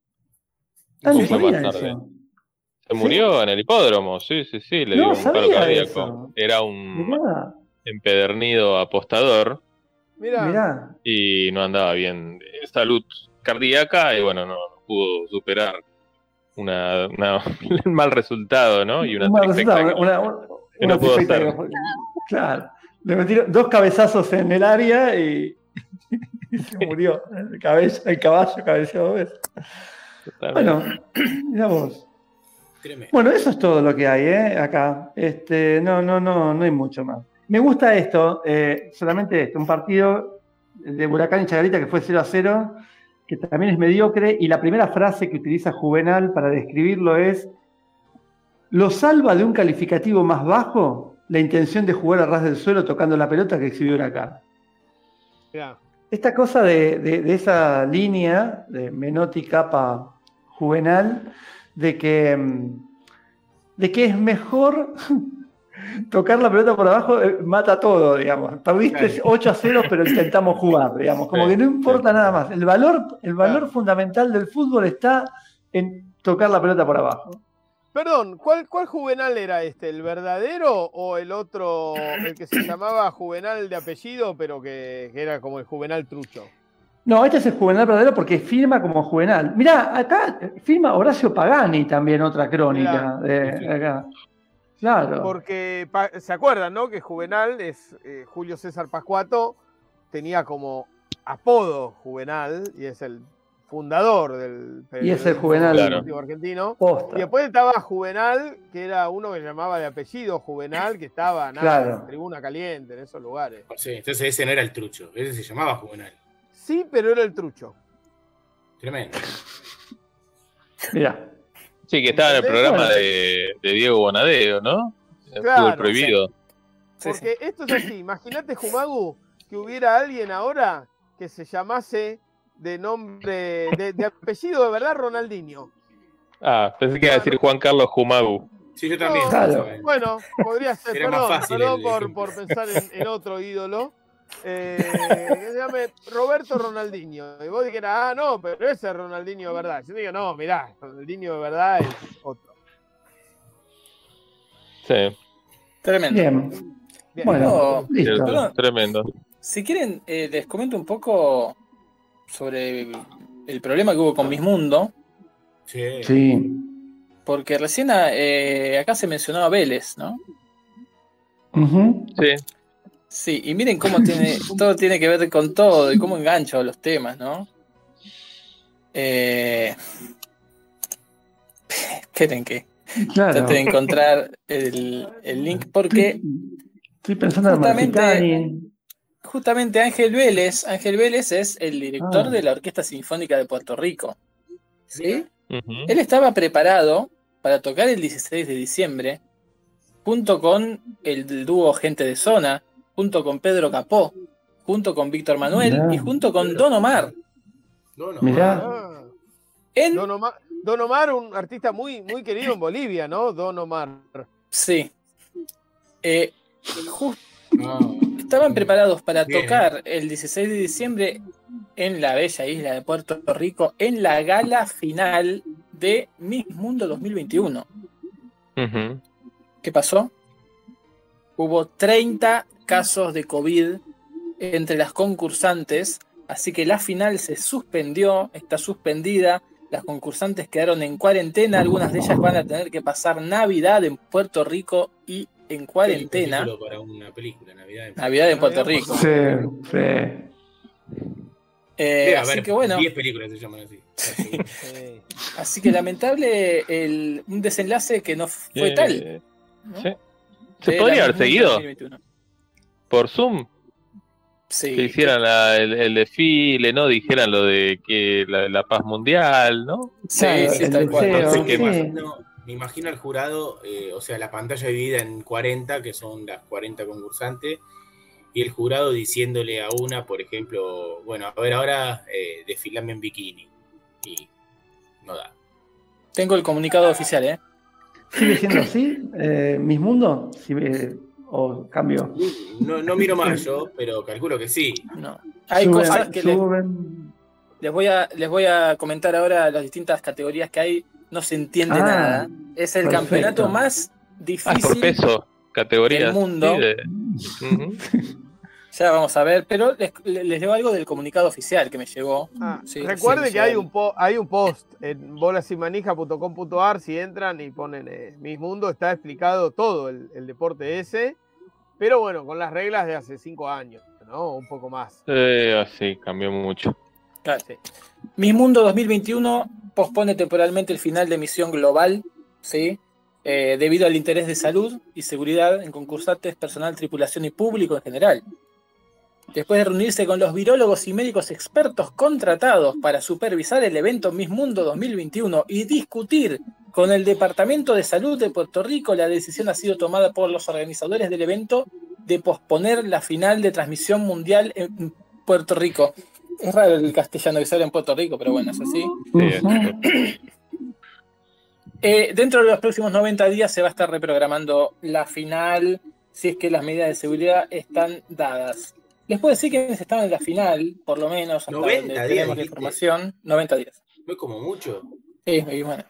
Ah, no sabía eso. Se ¿Sí? murió en el hipódromo, sí, sí, sí, le No dio un paro cardíaco. eso. Era un Mirá, empedernido apostador mirá. y no andaba bien de salud cardíaca y bueno, no, no pudo superar una, una- un mal resultado, ¿no? Y una Un mal trifecta resultado, una, una- que no pudo fue- Claro. Le metieron dos cabezazos en el área y, y se murió. El, cabello, el caballo cabeceó dos veces. Bueno, mira vos. Bueno, eso es todo lo que hay, ¿eh? Acá. Este, no, no, no, no hay mucho más. Me gusta esto, eh, solamente esto, un partido de Huracán y Chagarita que fue 0 a 0, que también es mediocre, y la primera frase que utiliza Juvenal para describirlo es, lo salva de un calificativo más bajo la intención de jugar a ras del suelo tocando la pelota que exhibió Huracán. Mirá. Esta cosa de, de- de esa línea de Menotti capa juvenal, de que, mm, de que es mejor tocar la pelota por abajo, eh, mata todo, digamos. Perdiste Claro. 8 a 0, pero intentamos jugar, digamos. Como que no importa nada más. El valor, el valor fundamental del fútbol está en tocar la pelota por abajo. Perdón, ¿cuál, ¿cuál Juvenal era este? ¿El verdadero o el otro, el que se llamaba Juvenal de apellido, pero que, que era como el Juvenal trucho? No, este es el Juvenal verdadero porque firma como Juvenal. Mirá, acá firma Horacio Pagani también, otra crónica de Sí. acá. Claro. Porque se acuerdan, ¿no? Que Juvenal es eh, Julio César Pascuato, tenía como apodo Juvenal y es el fundador del Y es el Juvenal. argentino. Posta. Y después estaba Juvenal, que era uno que se llamaba de apellido Juvenal, que estaba nada, Claro. en tribuna caliente, en esos lugares. Sí, entonces ese no era el trucho, ese se llamaba Juvenal. Sí, pero era el trucho. Tremendo. Mirá. Sí, que estaba en el programa de, de Diego Bonadeo, ¿no? El Claro, fútbol prohibido. Sí, sí. Porque esto es así. Imagínate, Jumagu, que hubiera alguien ahora que se llamase de nombre, de, de apellido de verdad Ronaldinho. Ah, pensé que iba a decir Juan Carlos Jumagu. Sí, yo también. No, Claro. Bueno, podría ser, Era más perdón, fácil perdón el por, por pensar en, en otro ídolo. Eh, que se llame Roberto Ronaldinho. Y vos dijeras, ah, no, pero ese es Ronaldinho de verdad. Yo digo, no, mirá, Ronaldinho de verdad es otro. Sí, Tremendo. Bien. Bien. Bueno, No, listo. tremendo. Si quieren, eh, les comento un poco sobre el, problema que hubo con Miss Mundo, Sí. Sí. porque recién eh, acá se mencionaba Vélez, ¿no? Sí, Sí, y miren cómo tiene, todo tiene que ver con todo y cómo engancho los temas, ¿no? Eh, esperen que Claro. trate de encontrar el, el link porque Estoy pensando en Justamente-. Justamente Ángel Vélez, Ángel Vélez es el director Ah. de la Orquesta Sinfónica de Puerto Rico. ¿Sí? Él estaba preparado para tocar el 16 de diciembre junto con el dúo Gente de Zona, junto con Pedro Capó, junto con Víctor Manuel Mirá. y junto con Don Omar. Mirá. Ah, En, Don, Omar, Don Omar, un artista muy, muy querido en Bolivia, ¿no? Don Omar. sí. Eh, no. Estaban preparados para Bien. tocar el 16 de diciembre en la bella isla de Puerto Rico en la gala final de Miss Mundo 2021. Ujú. ¿Qué pasó? Hubo 30 casos de COVID entre las concursantes, así que la final se suspendió, está suspendida, las concursantes quedaron en cuarentena, algunas de ellas van a tener que pasar Navidad en Puerto Rico y en cuarentena. Título Para una película, Navidad en Navidad en Puerto Rico. Sí, sí. Eh, Debe así haber que bueno, 10 películas se llaman así. Sí. así que lamentable el, un desenlace que no fue Eh, tal. ¿no? sí. ¿Se podría haber seguido 2021. por Zoom? Sí. Que hicieran la- el, el desfile, ¿no? Dijeran lo de que la, la paz mundial, ¿no? Sí, Claro, sí, el tal cual. No sé qué sí. más. No, me imagino al jurado, eh, o sea, la pantalla dividida en 40, que son las 40 concursantes, y el jurado diciéndole a una, por ejemplo, bueno, a ver, ahora eh, desfilame en bikini. Y no da. Tengo el comunicado oficial, ¿eh? ¿Sigue siendo así? Eh, ¿Mis mundos? Sí, eh, ¿O cambio? No, no miro más yo, pero calculo que sí. No. Hay Suben- cosas que les, les voy a, les voy a comentar ahora las distintas categorías que hay. No se entiende Ah, nada. Es el perfecto. campeonato más Ah, por difícil. peso, categorías. del mundo. sí, de-. Ya vamos a ver, pero les, les leo algo del comunicado oficial que me llegó. Ah, Sí, recuerde sí, que sí, hay un, po- hay un post en bolasimanija.com.ar, si entran y ponen eh, Mis Mundo, está explicado todo el, el deporte ese, pero bueno, con las reglas de hace cinco años, ¿no? Un poco más. Eh, así, cambió mucho. Claro, sí. Miss Mundo 2021 pospone temporalmente el final de misión global, ¿sí? Eh, debido al interés de salud y seguridad en concursantes, personal, tripulación y público en general. Después de reunirse con los virólogos y médicos expertos contratados para supervisar el evento Miss Mundo 2021 y discutir con el Departamento de Salud de Puerto Rico, la decisión ha sido tomada por los organizadores del evento de posponer la final de transmisión mundial en Puerto Rico. Es raro el castellano que sale en Puerto Rico, pero bueno, es así. Sí, Eh, dentro de los próximos 90 días se va a estar reprogramando la final, si es que las medidas de seguridad están dadas. Les puedo decir que estaban en la final, por lo menos, hasta 90 donde días, tenemos la información. 90 días. No es como mucho. Es, y bueno,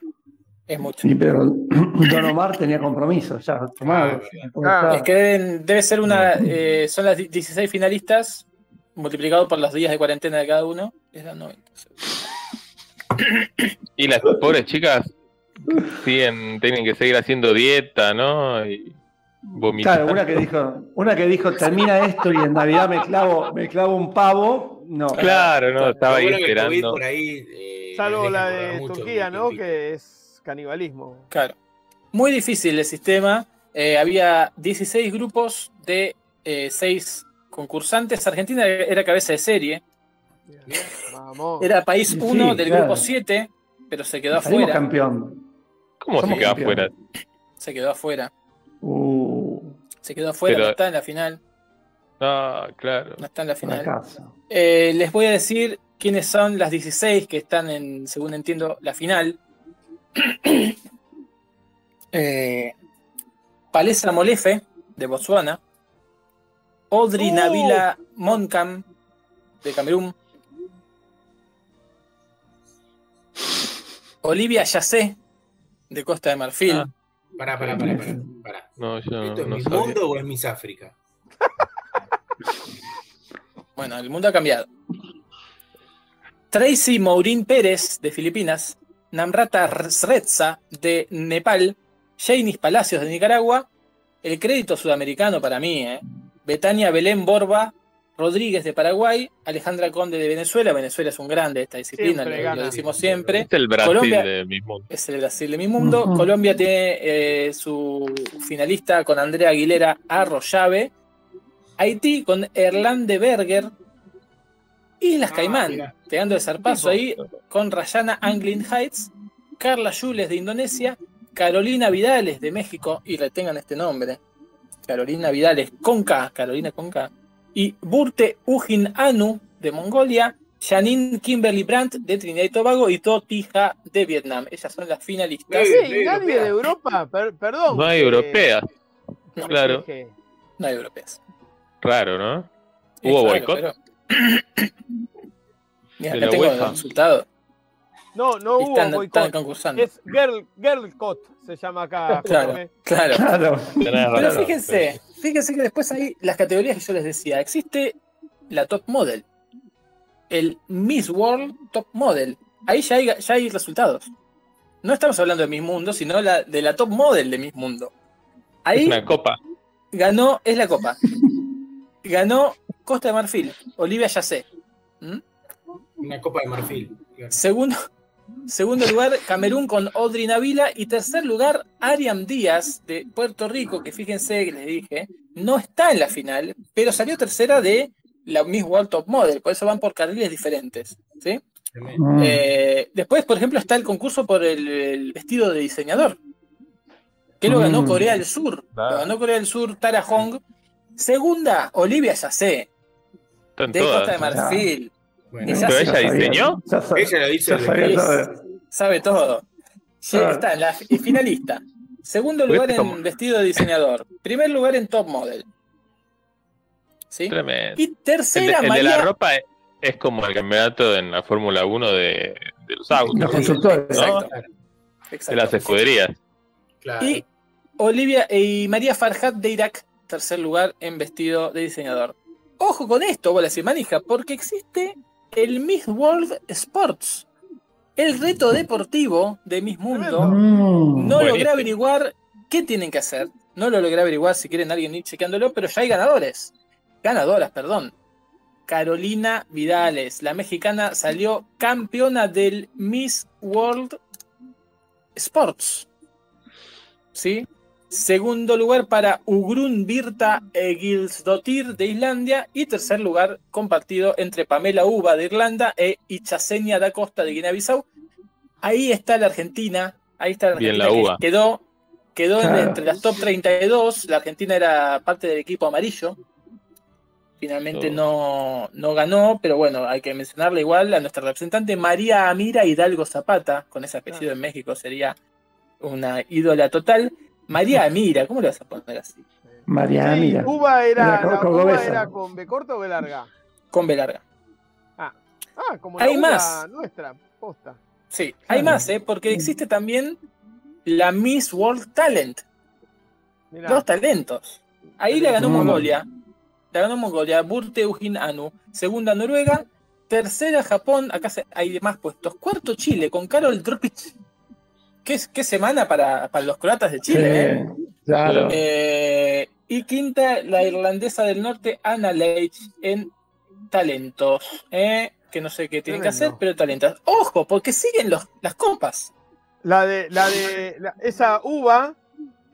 es mucho. Sí, pero Don Omar tenía compromiso ya tomado. Ah, Es que deben- debe ser una. eh, son las 16 finalistas, multiplicado por los días de cuarentena de cada uno, les dan 90. Y las pobres chicas siguen, tienen que seguir haciendo dieta, ¿no? Y vomitar. Claro, una que dijo, una que dijo, termina esto y en Navidad me clavo, me clavo un pavo. No. Claro, no, estaba ahí esperando. por ahí, eh, Salvo la de mucho Turquía, ¿no? Que es canibalismo. Claro. Muy difícil el sistema. Eh, había 16 grupos de 6 concursantes. Argentina era cabeza de serie. Vamos. Era país Sí, 1 del claro. grupo 7, pero se quedó Salimos afuera. campeón. ¿Cómo se somos queda campeones. afuera? Se quedó afuera. Uh, Se quedó afuera, Pero- no está en la final. No, claro. No está en la final. Eh, les voy a decir quiénes son las 16 que están en, según entiendo, la final. Eh, Palesa Molefe, de Botswana. Audrey ¡Oh! Nabila Moncam, de Camerún. Olivia Yacé, de Costa de Marfil. Ah. Pará, pará, pará, pará. pará. No, yo ¿Esto es no mi sabía. mundo o es Miss África? Bueno, el mundo ha cambiado. Tracy Maureen Pérez, de Filipinas. Namrata Sreza, de Nepal. Jainis Palacios, de Nicaragua. El crédito sudamericano para mí, ¿eh? Betania Belén Borba Rodríguez, de Paraguay. Alejandra Conde, de Venezuela. Venezuela es un grande de esta disciplina, lo, decimos siempre. Es el Brasil Colombia- de mi mundo. Es el Brasil de mi mundo. Colombia tiene eh, su finalista con Andrea Aguilera Arroyave. Haití con Erlande Berger. Islas Ah, Caimán, mira. pegando el zarpazo ahí con Rayana Anglin Heights. Carla Yules de Indonesia. Carolina Vidales de México. Y retengan este nombre. Carolina Vidales con K. Carolina con K. Y Burte Ujin Anu de Mongolia. Janine Kimberly Brandt de Trinidad y Tobago y Totija de Vietnam. Ellas son las finalistas. Sí, Sí, y nadie de Europa, per- perdón. No hay eh, europeas. No, Claro. No hay europeas. Raro, ¿no? ¿Hubo boicot? pero- Mira, ¿De acá tengo el resultado. No, no Y hubo están, concursando. Es Girl, Girlcot, se llama acá. Claro, claro. Claro. Pero fíjense, fíjense que después hay las categorías que yo les decía. Existe la Top Model, el Miss World Top Model. Ahí ya hay, ya hay resultados. No estamos hablando de Miss Mundo, sino la, de la Top Model de Miss Mundo. Es Ahí una copa. ganó, es la copa. Ganó Costa de Marfil, Olivia Yacé. ¿Mm? Una copa de marfil. Segundo, segundo lugar, Camerún con Audrey Navila. Y tercer lugar, Ariam Díaz de Puerto Rico, que fíjense que les dije, no está en la final, pero salió tercera de la Miss World Top Model. Por eso van por carriles diferentes. ¿sí? Mm. Eh, después, por ejemplo, está el concurso por el, el vestido de diseñador, que lo ganó Mm. Corea del Sur. Lo ganó Corea del Sur, Tara Hong. Segunda, Olivia Yacé, de. Costa de Marfil. Bueno, Ella ¿Pero sí ella sabía. diseñó? Ya ella lo dice de todo. sabe todo. Sí, Ah. está en la finalista. Segundo lugar este en como- vestido de diseñador. Primer lugar en top model. ¿Sí? Tremendo. Y El de, tercera, el de María. la ropa es, es como el campeonato en la Fórmula 1 de, de los autos, Los constructores. Exacto. de las escuderías. Claro. Y Olivia y María Farhat de Irak, tercer lugar en vestido de diseñador. Ojo con esto, bola y manija, porque existe el Miss World Sports. El reto deportivo de Miss Mundo. Mm. No Buenísimo. logré averiguar qué tienen que hacer. No lo logré averiguar si quieren alguien ir chequeándolo, pero ya hay ganadores. Ganadoras, perdón. Carolina Vidales, la mexicana, salió campeona del Miss World Sports. ¿Sí? Segundo lugar para Ugrun Birta Egilsdottir de Islandia. Y tercer lugar compartido entre Pamela Uva de Irlanda e Ichasenia da Costa de Guinea-Bissau. Ahí está la Argentina, Ahí está la Bien Argentina la que uva. quedó, quedó Claro. entre las top 32. La Argentina era parte del equipo amarillo. Finalmente no, no ganó, pero bueno, hay que mencionarle igual a nuestra representante María Amira Hidalgo Zapata, con ese apellido en México sería una ídola total. María Amira, ¿cómo le vas a poner así? María, Sí, mira. uva era, la uva cordobesa. era con B corta o B larga. Con B larga. Ah, como la Hay uva más. nuestra, posta. Sí, hay Claro. más, ¿eh? porque existe también la Miss World Talent. Mirá. Los talentos. Ahí la ganó. Mongolia. La ganó Mongolia, Burte Eugin Anu. Segunda Noruega. Tercera Japón. Acá hay más puestos. Cuarto Chile con Carol Dropic. ¿Qué, qué semana para, para los croatas de Chile? ¿eh? Claro. Eh, y quinta, la irlandesa del norte, Anna Leitch, en talentos. ¿eh? Que no sé qué tienen que Tremendo. hacer, pero talentos. Ojo, porque siguen los, las copas. La de, la de la- esa uva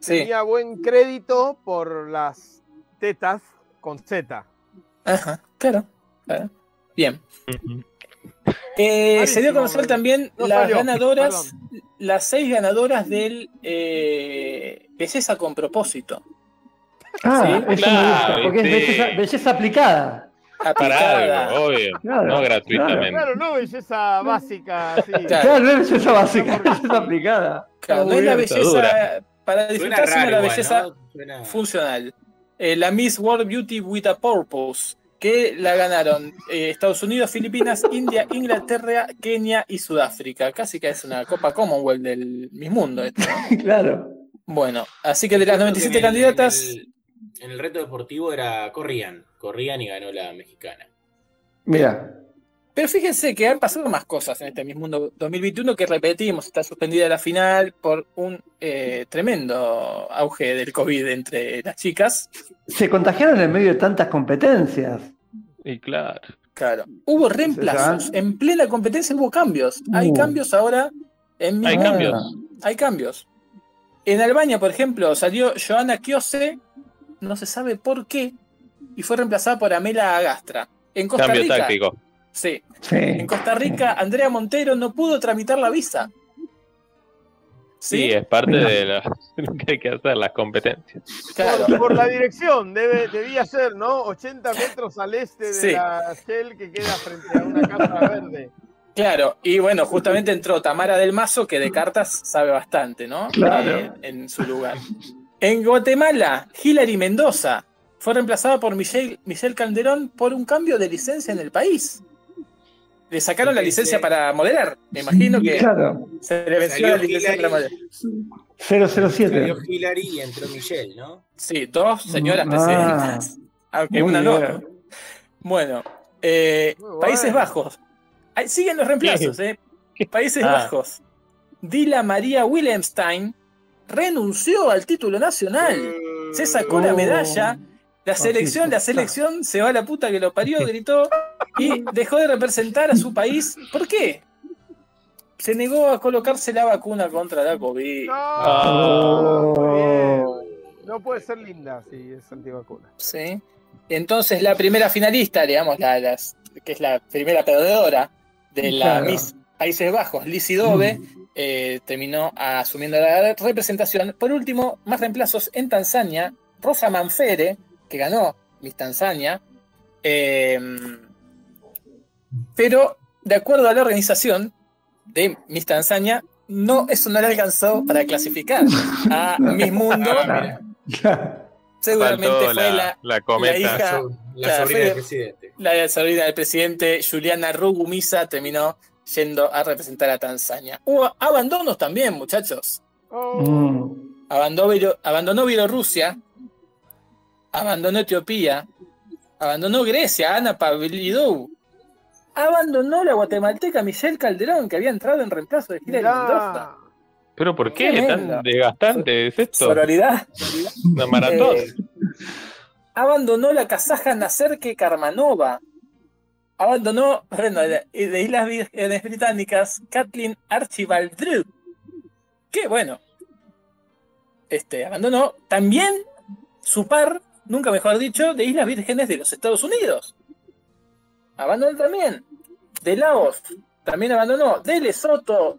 Sí. tenía buen crédito por las tetas con Z. Ajá, claro. claro. Bien. Eh, se dio a conocer no- también no las salió, ganadoras, las seis ganadoras del eh, Belleza con propósito. Ah, Sí, eso me claro, gusta, porque es belleza, belleza aplicada. Para algo, obvio. Claro, No gratuitamente. Claro, no belleza básica, sí. Claro. Claro, no es belleza básica, es belleza aplicada. Claro, no es la belleza dura. para disfrutar, sino la belleza funcional. Eh, la Miss World Beauty with a Purpose, que la ganaron eh, Estados Unidos, Filipinas, India, Inglaterra, Kenia y Sudáfrica. Casi que es una Copa Commonwealth del Miss Mundo. esto, ¿no? Claro. Bueno, así que de las Creo que 97 en el- candidatas, En el, en el reto deportivo era corrían, corrían y ganó la mexicana. Mira, Pero fíjense que han pasado más cosas en este Miss Mundo 2021 que repetimos, está suspendida la final por un eh, tremendo auge del COVID entre las chicas. Se contagiaron en medio de tantas competencias. Y claro. Claro. Hubo reemplazos, en plena competencia hubo cambios. Hay Uh. cambios ahora en Hay cambios. Hay cambios. En Albania, por ejemplo, salió Joana Kiose, no se sabe por qué, y fue reemplazada por Amela Agastra. En Costa Cambio Rica, táctico. sí, Sí. En Costa Rica, Andrea Montero no pudo tramitar la visa. Sí, Sí, es parte Mira. de lo lo que hay que hacer, las competencias. claro. Por, por la dirección, debe, debía ser, ¿no? 80 metros al este de Sí. la Shell que queda frente a una casa verde. Claro, y bueno, justamente entró Tamara del Mazo, que de cartas sabe bastante, ¿no? Claro. Eh, en su lugar. En Guatemala, Hilary Mendoza fue reemplazada por Michelle, Michelle Calderón por un cambio de licencia en el país. Le sacaron la licencia para modelar. Me imagino que Claro. se le venció Salió la licencia Hillary. para modelar. 007. Salió Hillary y entró Michelle, ¿no? Sí, dos señoras Ah. presidentas. Aunque Muy una no. bien. Bueno, eh, bueno. Países Bajos. Ahí siguen los reemplazos, ¿eh? Países Ah. Bajos. Dila María Willemstein renunció al título nacional. Se sacó la Oh. medalla. La selección, la selección se va a la puta que lo parió, gritó, y dejó de representar a su país. ¿Por qué? Se negó a colocarse la vacuna contra la COVID. No, Oh. no puede ser linda si es antivacuna. ¿sí? Entonces la primera finalista, digamos, la, las- que es la primera perdedora de la Claro. Miss Países Bajos, Lizzie Dove, eh, terminó asumiendo la representación. Por último, más reemplazos en Tanzania, Rosa Manfere, que ganó Miss Tanzania, eh, pero de acuerdo a la organización de Miss Tanzania, no, eso no le alcanzó para clasificar a Miss Mundo. Seguramente Faltó fue la, la, la cometa. hija- La, la sobrina fue- del presidente. La sobrina del presidente, Juliana Rugumisa, terminó yendo a representar a Tanzania. Hubo abandonos también, muchachos. Oh, Mm. Abandonó Bielorrusia, abandonó Etiopía, abandonó Grecia, Ana Pavlidou, abandonó la guatemalteca Michelle Calderón, que había entrado en reemplazo de Hilary mirá. Mendoza. Pero ¿por qué? Tremendo. ¿Tan desgastante es esto? Sororidad. Una maratón. Eh, abandonó la kazaja Nacerke Karmanova. Abandonó, bueno, de, de Islas Vírgenes Británicas, Kathleen Archibald Drew. Que bueno. Este, abandonó también su par, nunca mejor dicho, de Islas Vírgenes de los Estados Unidos. Abandonó también. De Laos, también abandonó. De Lesoto,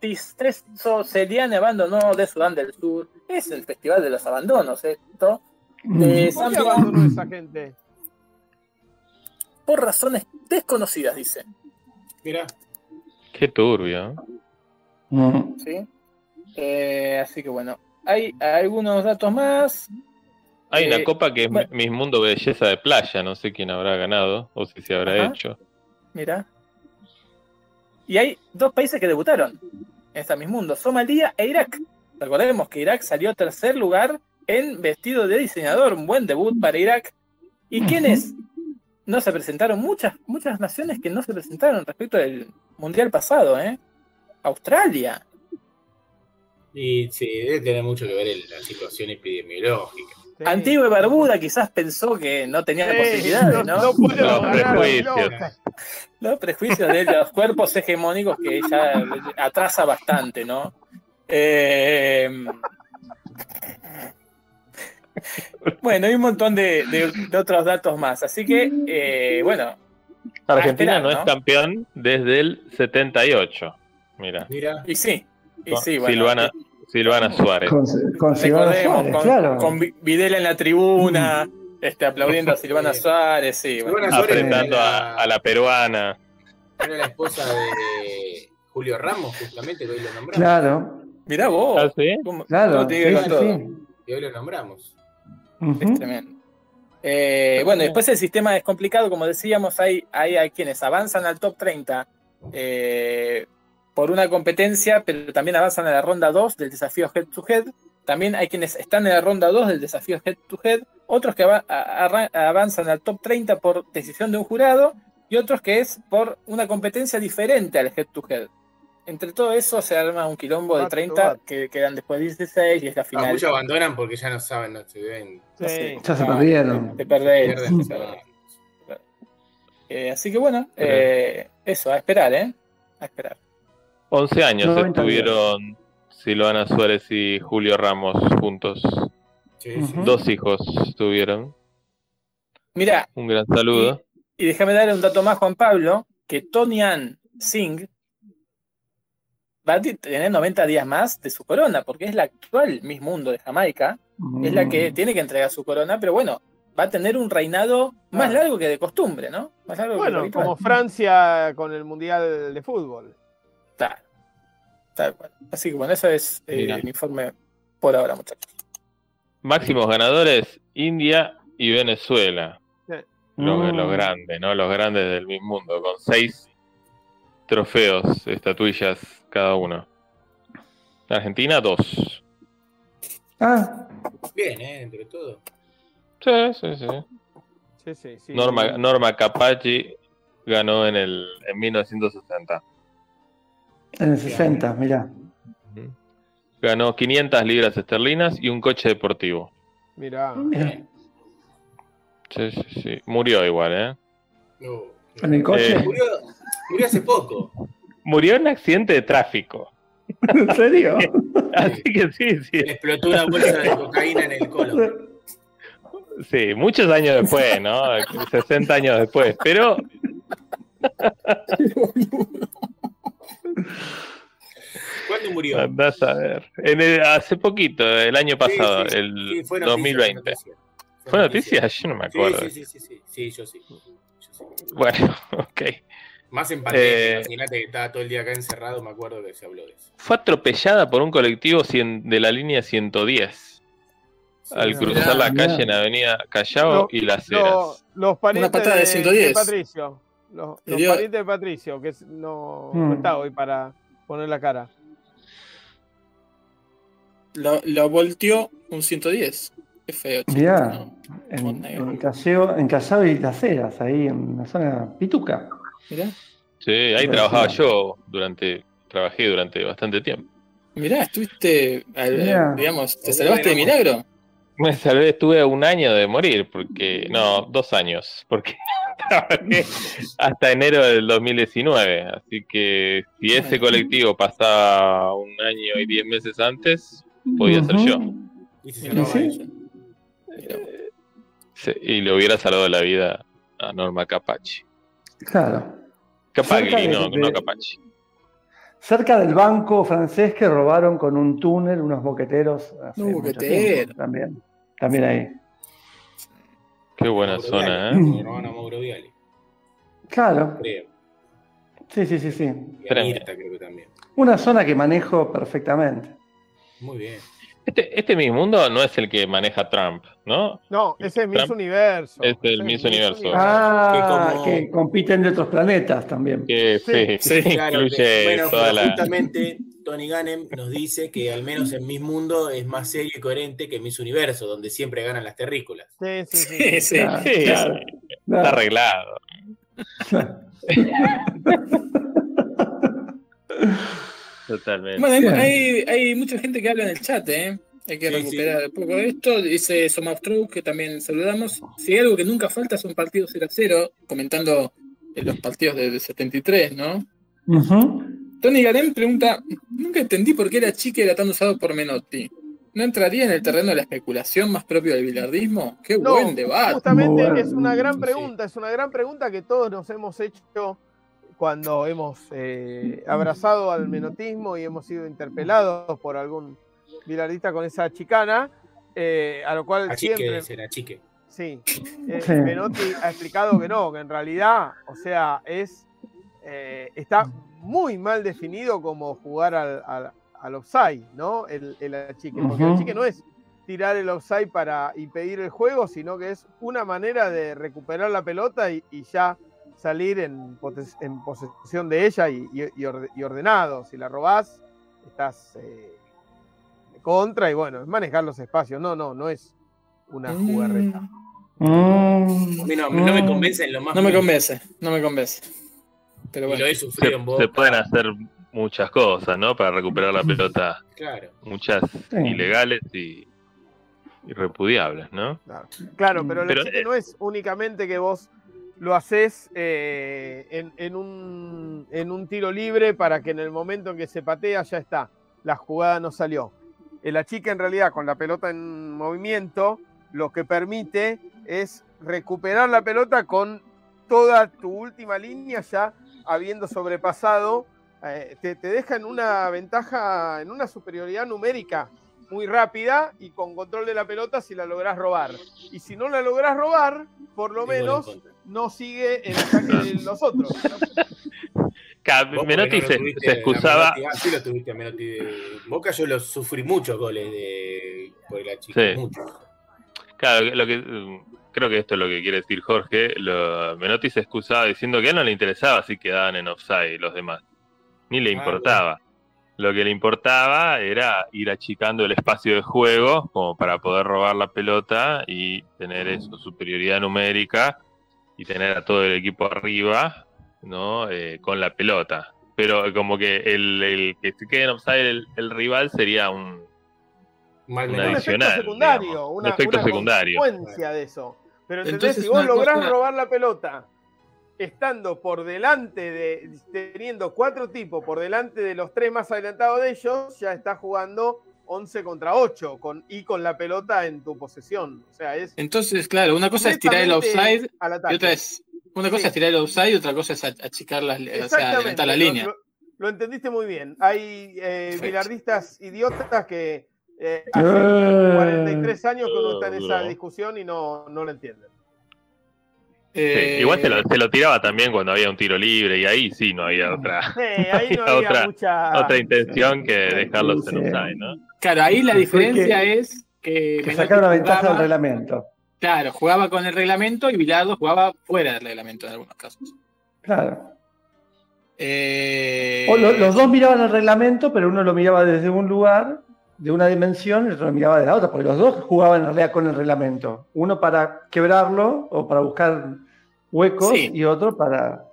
Tisteso Celiane abandonó de Sudán del Sur. Es el festival de los abandonos, esto. Eh, ¿Por qué Juan, abandonó esa gente? por razones desconocidas, dice. Mira, Qué turbio. Mm. ¿sí? Eh, así que bueno, hay algunos datos más. Hay una Eh, copa que es bueno. Miss Mundo Belleza de Playa, no sé quién habrá ganado o si se habrá Ajá. hecho. Mira. Y hay dos países que debutaron en esta Miss Mundo, Somalia e Irak. Recordemos que Irak salió tercer lugar en vestido de diseñador, un buen debut para Irak. ¿Y quiénes no se presentaron? Muchas, muchas naciones que no se presentaron respecto del mundial pasado, ¿eh? Australia. y sí, debe tener mucho que ver el- la situación epidemiológica. Sí. Antigua y Barbuda quizás pensó que no tenía Sí, posibilidades, ¿no? No puedo Los prejuicios. Los prejuicios de los cuerpos hegemónicos que ella atrasa bastante, ¿no? Eh, bueno, hay un montón de, de- de otros datos más. Así que, eh, bueno, Argentina esperar, no, ¿no? es campeón desde el 78. Mira, Mira, y sí, y sí, bueno. Silvana, Silvana Suárez. Con, con Silvana Recordemos, Suárez, con, claro. con Vi- Videla en la tribuna, este, aplaudiendo a Silvana Suárez, sí. bueno. Silvana Suárez Apretando era, a, a la peruana. era la esposa de Julio Ramos, justamente, que hoy lo nombramos. Claro, Mirá vos. ¿Ah, sí? cómo- claro. cómo sí, todo. sí. Y hoy lo nombramos. Es tremendo. Eh, bueno, después el sistema es complicado, como decíamos, hay, hay, hay quienes avanzan al top 30 eh, por una competencia, pero también avanzan a la ronda 2 del desafío Head to Head. También hay quienes están en la ronda 2 del desafío Head to Head, otros que avanzan al top 30 por decisión de un jurado y otros que es por una competencia diferente al Head to Head. Entre todo eso se arma un quilombo de Back to 30 back. que quedan después 16 y es la Ah, final. muchos abandonan porque ya no saben, no se ven. Sí. Sí. Ya se Ah, perdieron. Te perdés. Pierden, Sí. Eh, así que bueno, eh, eso, a esperar, ¿eh? A esperar. 11 años 90 días. estuvieron Silvana Suárez y Julio Ramos juntos. Sí, Ujú. sí. Dos hijos tuvieron. Mira, Un gran saludo. y déjame darle un dato más, Juan Pablo, que Tony Ann Singh va a tener 90 días más de su corona, porque es la actual Miss Mundo de Jamaica, es la que Mm. tiene que entregar su corona, pero bueno, va a tener un reinado más Claro. largo que de costumbre, ¿no? Más largo que Bueno, habitual. como Francia con el Mundial de Fútbol. Claro. Tal cual. Así que bueno, eso es eh, el informe por ahora, muchachos. Máximos ganadores, India y Venezuela. Los, Mm. los grandes, ¿no? Los grandes del mismo mundo, con seis trofeos, estatuillas cada uno. Argentina, dos. Ah, Bien, ¿eh? Entre todo. Sí, sí, sí. Sí, sí, sí. Norma, Norma Capacci ganó en el en 1960. En el 60, mirá. Ganó 500 libras esterlinas y un coche deportivo. Mirá. Mirá. Sí, sí, sí. Murió igual, ¿eh? No. En el coche. Eh. Murió, murió hace poco. Murió en accidente de tráfico. ¿En serio? Así que sí, sí. Le explotó una bolsa de cocaína en el colon. Sí, muchos años después, ¿no? 60 años después. Pero ¿Cuándo murió? andás a ver. En el- hace poquito, el año pasado, Sí, sí, el sí, fue noticia, 2020. Fue noticia. ¿Fue noticia? Yo no me acuerdo. Sí, sí, sí, sí, sí, yo sí. Yo sí. Bueno, ok. Más en pandemia, Eh, imagínate que estaba todo el día acá encerrado, me acuerdo que se habló de eso. Fue atropellada por un colectivo cien- de la línea 110 al cruzar la mirá. calle en Avenida Callao y Las Heras. los parientes Una patada de 110. Patricio. Los, los dio- parientes de Patricio, que no, Mm. no está hoy para poner la cara. Lo, lo volteó un 110. Qué feo. chico, Mirá, ¿no? en, en, en Callao y Las Heras, ahí en la zona pituca. Mirá, Sí, ahí Pero trabajaba sí. yo durante, trabajé durante bastante tiempo. mirá, estuviste, al- Mirá. digamos, te salvaste de milagro. Me salvé, estuve un año de morir, porque, no, dos años, porque trabajé hasta enero del 2019, así que si ese colectivo pasaba un año y diez meses antes, podía ser yo, Y se sí. Mirá vos. Sí, y le hubiera salvado la vida a Norma Capacci. Claro. Capagli, no, de- no Capacci. Cerca del banco francés que robaron con un túnel unos boqueteros. hace Un mucho boquetero. tiempo, También, también ahí. Qué buena Mauro zona, Viale, ¿eh? como robaron a Mauro Viale, Claro, creo. sí, sí, sí, sí. Y a. Mirta creo que también. Una zona que manejo perfectamente. Muy bien. Este, este Miss Mundo no es el que maneja Trump, ¿no? No, ese es Miss Trump Universo. es el Ese Miss Universo. Ah, Que como- que compiten de otros planetas también. Que Sí, sí, sí, Claro, incluye que- bueno, toda la. justamente Tony Gannem nos dice que al menos en Miss Mundo es más serio y coherente que Miss Universo, donde siempre ganan las terrícolas. Sí, sí, sí. Sí, sí. Claro, Sí, claro, Está arreglado. Totalmente. Bueno, hay, Bien. hay, hay mucha gente que habla en el chat, ¿eh? Hay que Sí, recuperar un poco de esto. Dice Somaftrou, que también saludamos. Si hay algo que nunca falta son partidos 0 a 0, comentando eh, los partidos del 73, ¿no? Tony Garem pregunta, nunca entendí por qué la chica era tan usado por Menotti. ¿No entraría en el terreno de la especulación más propio del bilardismo? ¡Qué No, buen debate! Justamente bueno. es una gran Sí. pregunta, es una gran pregunta que todos nos hemos hecho cuando hemos eh, abrazado al menotismo y hemos sido interpelados por algún bilardista con esa chicana, eh, a lo cual Achique, siempre... será chique. Sí, eh. Menotti ha explicado que no, que en realidad, o sea, es eh, está muy mal definido como jugar al, al, al offside, ¿no? El, el achique, porque el achique no es tirar el offside para impedir el juego, sino que es una manera de recuperar la pelota y, y ya salir en, posesión de ella y, y- y orde- y ordenado. Si la robás, estás eh, contra y bueno, es manejar los espacios. No, no, no es una jugarreta. Mm, Mm, A mí no, no me mm. convence en lo más no me convence, no me convence. Pero Y bueno. lo he Se, en pueden hacer muchas cosas, ¿no? Para recuperar la pelota. Claro. Muchas Sí. ilegales y irrepudiables, ¿no? Claro, Claro, pero, el Pero, achique eh, no es únicamente que vos lo haces eh, en, un, tiro libre para que en el momento en que se patea ya está. La jugada no salió. El achique en realidad con la pelota en movimiento lo que permite es recuperar la pelota con toda tu última línea ya habiendo sobrepasado. eh, te, te deja en una ventaja, en una superioridad numérica muy rápida y con control de la pelota si la lográs robar. Y si no la lográs robar, por lo menos no sigue el ataque de los otros. Menotti no se, excusaba. Menotti. Ah, sí lo tuviste a Menotti de Boca. Yo lo sufrí muchos goles de, por el achique. Sí. Muchos. Claro, lo que mm, creo que esto es lo que quiere decir Jorge. Lo, Menotti se excusaba diciendo que a él no le interesaba si quedaban en offside los demás. Ni le Ah, importaba. Lo que le importaba era ir achicando el espacio de juego como para poder robar la pelota y tener eso, superioridad numérica y tener a todo el equipo arriba, ¿no? Eh, con la pelota. Pero como que el, el que se quede en offside el, el rival sería un, Mal Una un menor. efecto adicional, secundario, digamos, un una, efecto una secundario. consecuencia de eso. Pero. Entonces, si vos una lográs cosa- robar la pelota estando por delante de, teniendo cuatro tipos por delante de los tres más adelantados de ellos, ya estás jugando 11 contra 8 con, y con la pelota en tu posesión. O sea, es Entonces, claro, una cosa es tirar el offside al y otra es. Una cosa Sí. es tirar el offside y otra cosa es ach- achicar las, o sea, adelantar la lo- línea. Lo, lo entendiste muy bien. Hay eh, bilardistas idiotas que eh, hace Eh. 43 años que uno está en esa discusión y no, no lo entienden. Sí, Eh, igual se lo, se lo tiraba también cuando había un tiro libre y ahí sí no había otra, Sí, ahí no había Otra- mucha. otra intención que dejarlos Sí. en offside, ¿no? Claro, ahí la diferencia que- es que, Que sacaron la ventaja del reglamento. Claro, jugaba con el reglamento y Bilardo jugaba fuera del reglamento en algunos casos. Claro. Eh, O lo- los dos miraban el reglamento, pero uno lo miraba desde un lugar, de una dimensión, y el otro lo miraba de la otra, porque los dos jugaban en realidad con el reglamento. Uno para quebrarlo o para buscar huecos Sí. y otro para...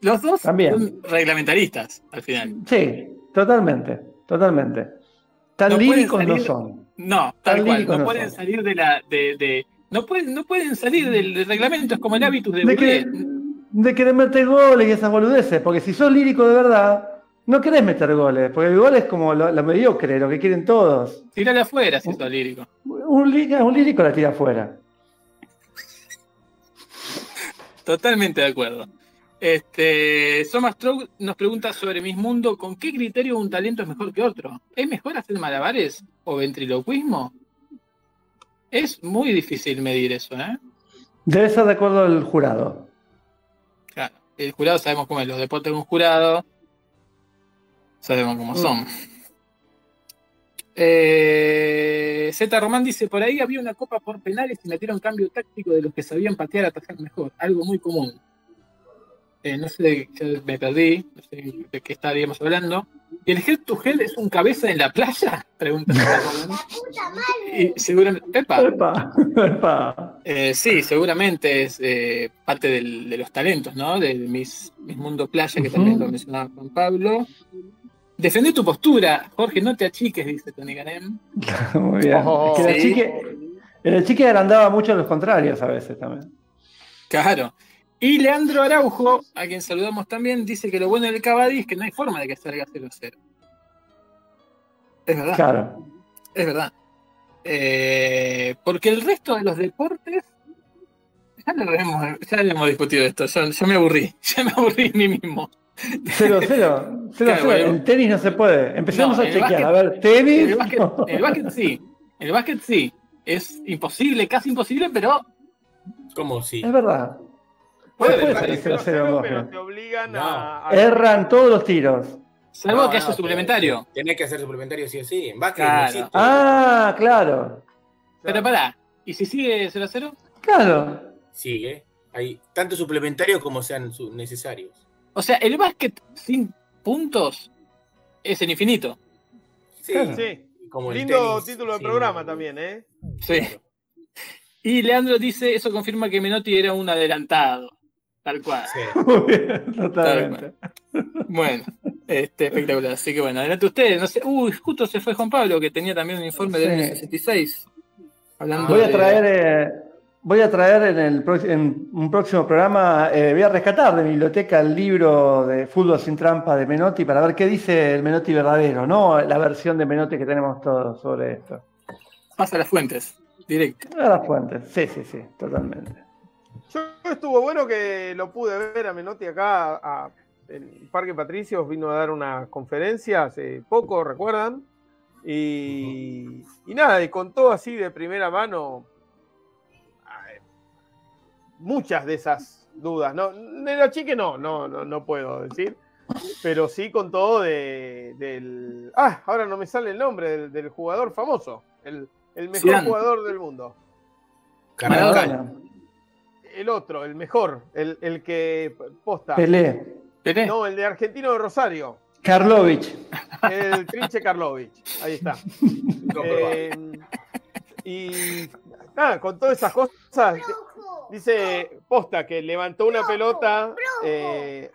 Los dos También. son reglamentaristas al final. Sí, totalmente, totalmente. Tan No líricos no son. No, Tan tal cual. líricos No no pueden son. salir de la. De, de- no, pueden, no pueden salir del, del reglamento, es como el hábitus de, De, que, de querer meter goles y esas boludeces, porque si sos lírico de verdad, no querés meter goles, porque el gol es como lo, lo mediocre, lo que quieren todos. Tirale afuera si sos lírico. Un, lí- un lírico la tira afuera. Totalmente de acuerdo. Este, Soma Stroke nos pregunta sobre Miss Mundo, ¿con qué criterio un talento es mejor que otro? ¿Es mejor hacer malabares o ventriloquismo? Es muy difícil medir eso, ¿eh? Debe ser de acuerdo al jurado. Claro, el jurado sabemos cómo es, los deportes de un jurado sabemos cómo son. Eh, Z Román dice, por ahí había una copa por penales y metieron cambio táctico de los que sabían patear a atajar mejor, algo muy común. Eh, no sé, de- ya me perdí, no sé de qué estaríamos hablando. ¿Y el head to head es un cabeza en la playa? Pregunta Z Román. Y seguramente, epa, Epa, epa. eh, sí, seguramente es eh, parte del- de los talentos, ¿no? Del Miss, Miss Mundo Playa, que también lo mencionaba Juan Pablo. Defendé tu postura, Jorge, no te achiques, dice Tony Ganem. Muy bien. Oh, Es que el sí. chique, el agrandaba mucho a los contrarios a veces también. Claro. Y Leandro Araujo, a quien saludamos también, dice que lo bueno del Cavadi es que no hay forma de que salga 0-0. Es verdad, Claro. es verdad. Eh, porque el resto de los deportes. Ya lo hemos, ya lo hemos discutido esto. Yo, yo me aburrí. Ya me aburrí de mí mismo. 0-0. 0-0. Claro, bueno. En tenis no se puede. Empecemos No, a en chequear. básquet- a ver, tenis. El básquet, el básquet sí. El básquet sí. Es imposible, casi imposible, pero ¿Cómo sí? Es verdad. Puede puede salir salir 0-0, 0-0, pero ¿no? te obligan No. a, a- Erran todos los tiros. salvo No, que haya no, suplementario. Tenés que hacer suplementario sí o sí. En básquet Claro. no existe. Ah, claro. Pero pará, ¿y si sigue 0-0? Claro. Sigue. Hay tanto suplementarios como sean necesarios. O sea, el básquet sin puntos es el infinito. Sí, Claro. Sí. como Lindo tenis, título de sí. programa también, ¿eh? Sí. Y Leandro dice, eso confirma que Menotti era un adelantado. Tal cual. Sí. Muy bien, totalmente. Bueno, este, espectacular. Así que bueno, adelante ustedes. No sé, uy, justo se fue Juan Pablo, que tenía también un informe del Sí. año 66. Hablando Voy a de- traer, eh, voy a traer en, el, en un próximo programa, eh, voy a rescatar de mi biblioteca el libro de Fútbol sin trampa de Menotti para ver qué dice el Menotti verdadero, no la versión de Menotti que tenemos todos sobre esto. Pasa a las fuentes, directo. A las fuentes, sí, sí, sí, totalmente. Yo estuvo bueno que lo pude ver a Menotti acá a- en el Parque Patricios, vino a dar una conferencia hace poco, ¿recuerdan? Y, y nada, y contó así de primera mano muchas de esas dudas. No, de la chique no, no, no, no puedo decir, pero sí contó de, del... Ah, ahora no me sale el nombre del, del jugador famoso, el, el mejor Zidane. jugador del mundo. Maradona, El otro, el mejor, el, el que posta. Pelé, Pelé. No, el de Argentino de Rosario. Karlovich. El Trinche Karlovich. Ahí está. Eh, y nada, con todas esas cosas, dice Posta que levantó una pelota eh,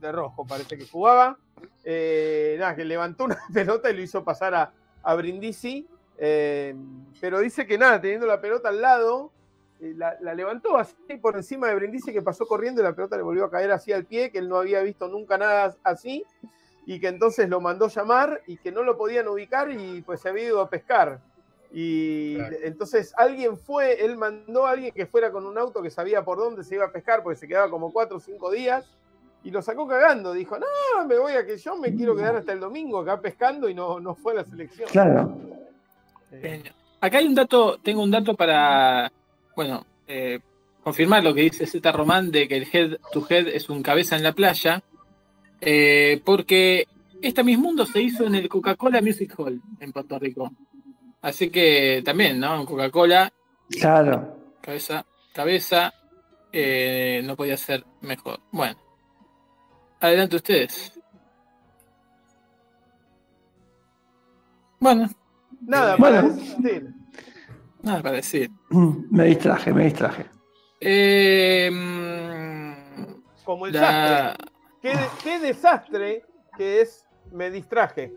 de rojo, parece que jugaba. Eh, nada, que levantó una pelota y lo hizo pasar a, a Brindisi. eh, pero dice que nada, teniendo la pelota al lado, la, la levantó así por encima de Brindisi que pasó corriendo y la pelota le volvió a caer así al pie, que él no había visto nunca nada así y que entonces lo mandó llamar y que no lo podían ubicar y pues se había ido a pescar. Y Claro. entonces alguien fue, él mandó a alguien que fuera con un auto que sabía por dónde se iba a pescar, porque se quedaba como cuatro o cinco días, y lo sacó cagando. Dijo, no, me voy a que yo me quiero quedar hasta el domingo acá pescando y no, no fue a la selección. Claro. Eh. Acá hay un dato, tengo un dato para, bueno, eh, confirmar lo que dice Z Román de que el head to head es un cabeza en la playa, eh, porque esta Miss Mundo se hizo en el Coca-Cola Music Hall en Puerto Rico. Así que también, ¿no? En Coca-Cola, Claro. cabeza, cabeza, eh, no podía ser mejor. Bueno, adelante ustedes. Bueno, nada, Bueno. para decir, nada para decir. Me distraje, me distraje. Eh, como el la- sastre. Qué, de- qué desastre que es me distraje.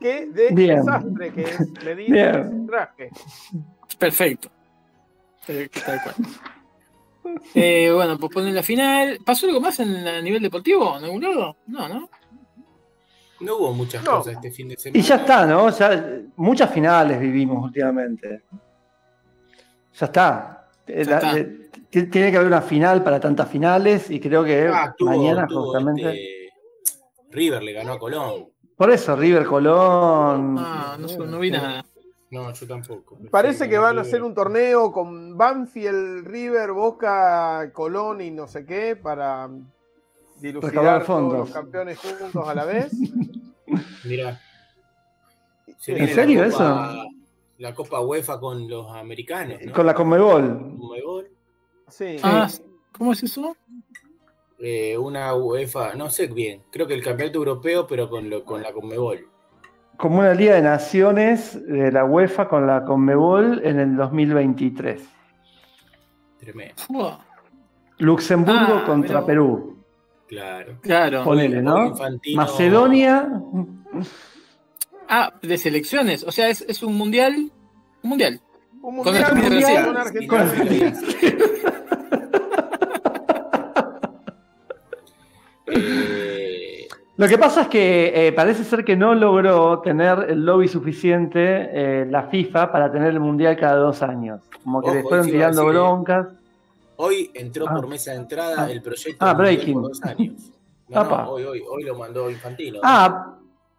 Qué Bien. desastre que es me di- Bien. distraje. Perfecto. Eh, Tal cual. Eh, bueno, pues ponen la final. ¿Pasó algo más en a nivel deportivo? ¿En algún lado? No, ¿no? No hubo muchas No. cosas este fin de semana. Y ya está, ¿no? Ya, muchas finales vivimos últimamente. Ya está. eh, Ya la- está. de- tiene que haber una final para tantas finales y creo que Ah, tuvo- mañana tuvo justamente. este, River le ganó a Colón. Por eso, River Colón. Ah, no, no vi nada. No, yo tampoco. Parece que van a hacer un torneo con Banfield, River, Boca, Colón y no sé qué para dilucidar todos los campeones juntos a la vez. Mirá. Se ¿En la serio Copa- La Copa UEFA con los americanos, ¿no? Con la Conmebol. Conmebol. Sí. Ah, ¿cómo es eso? Eh, una UEFA, no sé bien, creo que el campeonato europeo, pero con, lo, con la Conmebol. Como una Liga de Naciones de la UEFA con la Conmebol en el 2023. Tremendo, Luxemburgo Ah, contra. Perú. claro. Claro. Ponele, ¿no? Infantino- Macedonia. Ah, de selecciones. O sea, es, es un mundial. Un mundial. Un Con mundial, mundial con Argentina. Con Eh, Lo que pasa es que eh, parece ser que no logró tener el lobby suficiente eh, la FIFA para tener el mundial cada dos años. Como que Ojo, le fueron tirando decir, broncas. hoy entró Ah. por mesa de entrada Ah. el proyecto Ah, breaking. por dos años. No, Apa. no, hoy, hoy, hoy lo mandó Infantino. Ah,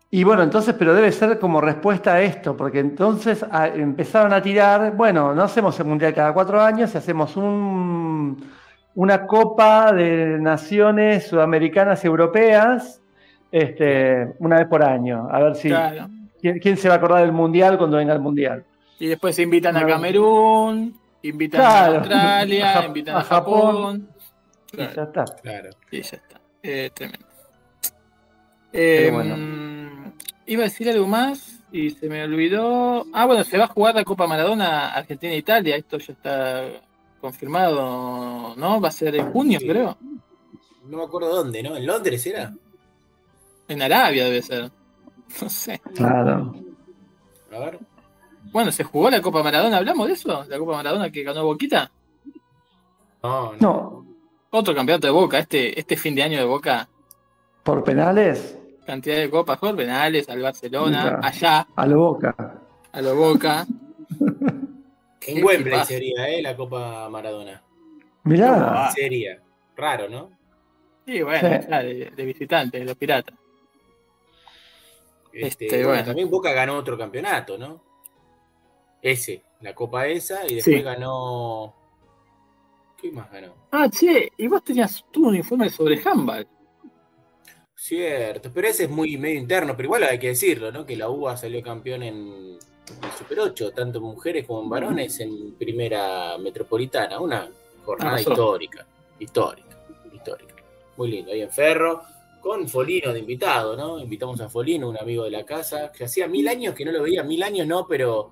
y bueno, entonces, pero debe ser como respuesta a esto, porque entonces ah, empezaron a tirar, bueno, no hacemos el mundial cada cuatro años, y hacemos un, una copa de naciones sudamericanas y europeas, este, una vez por año. A ver si Claro. quién, quién se va a acordar del mundial cuando venga el mundial. Y después invitan a. Camerún, invitan Claro. a Australia, A invitan a Japón. Y ya está. Claro. Y ya está. Eh, tremendo. Eh, bueno. Iba a decir algo más y se me olvidó. Ah, bueno, se va a jugar la Copa Maradona Argentina-Italia. Esto ya está confirmado, ¿no? Va a ser en junio, Sí. creo. No me acuerdo dónde, ¿no? ¿En Londres era? En Arabia debe ser. No sé. Claro. A ver. Bueno, se jugó la Copa Maradona. ¿Hablamos de eso? La Copa Maradona que ganó Boquita. No, no. No, Otro campeonato de Boca. Este, este fin de año de Boca. por penales, Cantidad de copas, por penales al Barcelona. Mira. Allá, a lo boca. a lo Boca. En Wembley equipazo. sería, ¿eh? La Copa Maradona. Mirá. Sería. Raro, ¿no? Sí, bueno, Sí. ya de, de visitante, de los piratas. Este, Este, bueno, bueno. También Boca ganó otro campeonato, ¿no? Ese, la Copa esa, y después Sí. ganó. ¿Qué más ganó? Ah, che, y vos tenías tú un informe sobre handball. Cierto, pero ese es muy medio interno, pero igual hay que decirlo, ¿no? Que la UBA salió campeón en el Super 8, tanto en mujeres como en varones, en primera metropolitana. Una jornada histórica, histórica, histórica. Muy lindo, ahí en Ferro, con Folino de invitado, ¿no? Invitamos a Folino, un amigo de la casa, que hacía mil años que no lo veía, mil años no, pero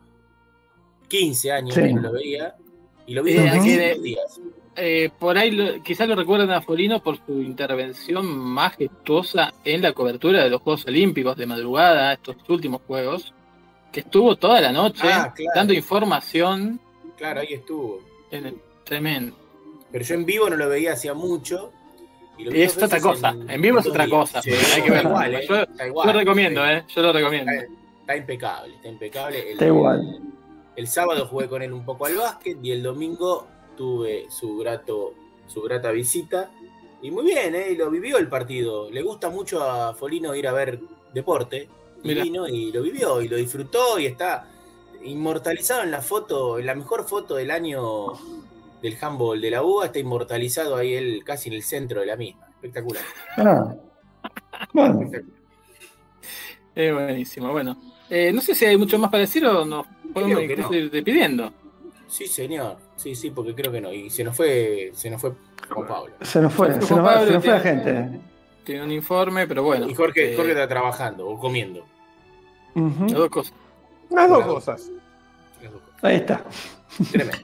15 años Sí. que no lo veía, y lo vi Eh, dos de- días. Eh, por ahí lo- quizás lo recuerdan a Folino por su intervención majestuosa en la cobertura de los Juegos Olímpicos de madrugada, estos últimos Juegos, que estuvo toda la noche Ah, claro. dando información Claro, ahí estuvo. en el- tremendo. Pero yo en vivo no lo veía hacía mucho. Y lo Y es otra cosa, en vivo es otra días. cosa, Sí, hay que igual, ¿eh? Yo- Está igual. Yo lo recomiendo, ¿eh? Yo lo recomiendo. Está, está impecable, está impecable. El, Está igual. el sábado jugué con él un poco al básquet y el domingo tuve su grato, su grata visita. Y muy bien, ¿eh? lo vivió el partido. Le gusta mucho a Folino ir a ver deporte. Y Mirá. vino y lo vivió y lo disfrutó y está inmortalizado en la foto, en la mejor foto del año del handball de la UBA, está inmortalizado ahí él casi en el centro de la misma. Espectacular. Ah. Bueno, espectacular. Eh, buenísimo, bueno. Eh, no sé si hay mucho más para decir o nos podemos no. ir despidiendo. Sí, señor. Sí, sí, porque creo que no. Y se nos fue, se nos fue Juan Pablo. se nos fue, Se nos se fue nos, va- Pablo, se nos fue la gente. Tiene un informe, pero bueno. y Jorge, eh, Jorge está trabajando o comiendo. Las dos cosas. Las dos cosas. Las dos cosas. Ahí está. Tremendo.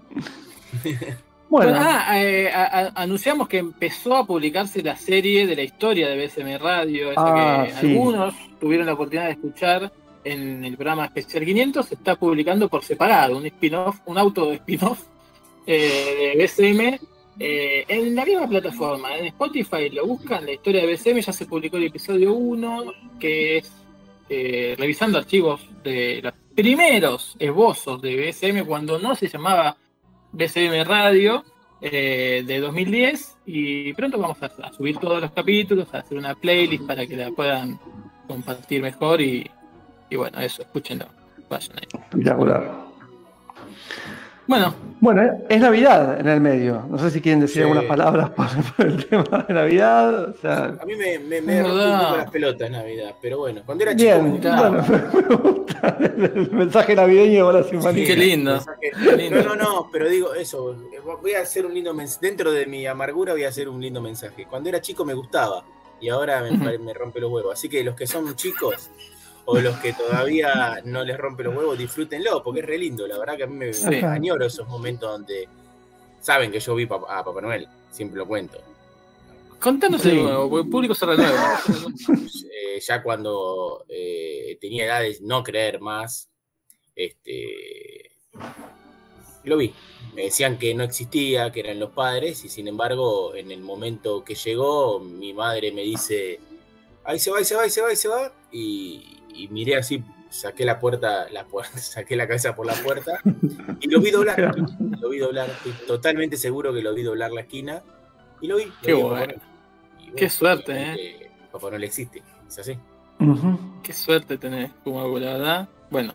Bueno, Bueno, ah, eh, a- a- anunciamos que empezó a publicarse la serie de la historia de BSM Radio, esa Ah, que sí. algunos tuvieron la oportunidad de escuchar en el programa especial 500, se está publicando por separado, un spin-off, un auto de spin-off eh, de BSM eh, en la misma plataforma, en Spotify lo buscan, la historia de BSM, ya se publicó el episodio 1, que es eh, revisando archivos de los primeros esbozos de BSM cuando no se llamaba BCM Radio eh, de 2010 y pronto vamos a, subir todos los capítulos, a hacer una playlist para que la puedan compartir mejor y, y bueno, eso, escúchenlo. Vayan ahí. Espectacular. Bueno, Bueno, es Navidad en el medio. No sé si quieren decir Sí. algunas palabras por, por el tema de Navidad. O sea, A mí me, me, me un poco las pelotas Navidad, pero bueno, cuando era chico. bien, bueno, me gusta el mensaje navideño ahora sin Sí, qué lindo. Qué lindo. No, no, no, pero digo eso. Voy a hacer un lindo mensaje. Dentro de mi amargura voy a hacer un lindo mensaje. Cuando era chico me gustaba y ahora me, me rompe los huevos. Así que los que son chicos o los que todavía no les rompe los huevos, disfrútenlo, porque es re lindo. La verdad que a mí me, Sí. me añoro esos momentos donde saben que yo vi a Papá Noel. Siempre lo cuento. contanos Sí. de nuevo, porque el público se renueva. eh, ya cuando eh, tenía edad de no creer más, este, lo vi. Me decían que no existía, que eran los padres, y sin embargo, en el momento que llegó, mi madre me dice, ahí se va, ahí se va, ahí se va, ahí se va, y, y miré así, saqué la puerta, la puerta, saqué la cabeza por la puerta, y lo vi doblar, lo vi doblar, estoy totalmente seguro que lo vi doblar la esquina, y lo vi. lo Qué vi, bueno. Qué suerte, y ¿eh? Papá Noel existe, es así. Qué suerte tenés, Kumagu, la verdad. Bueno,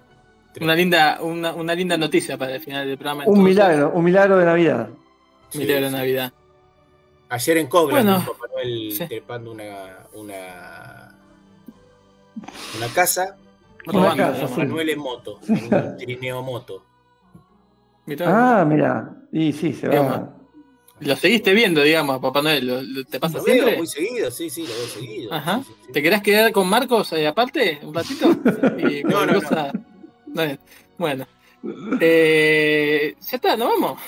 una linda, una, una linda noticia para el final del programa. Un milagro, un milagro de Navidad. Milagro de Sí, sí. Navidad. Ayer en Coglan, Bueno, Papá Noel sí. trepando una, una, una casa, Una Robando, casa, sí. Papá Noel en moto, en un trineo moto. Mirá, Ah, mira. Y sí, se va. Lo seguiste viendo, digamos, Papá Noel. ¿Lo, lo- ¿Te pasa Lo veo muy seguido, sí, sí, lo veo seguido. Ajá. sí, sí, sí. ¿Te querés quedar con Marcos eh, aparte un ratito? Y No, cualquier no, cosa- No, Bueno. Eh, ya está, ¿nos vamos?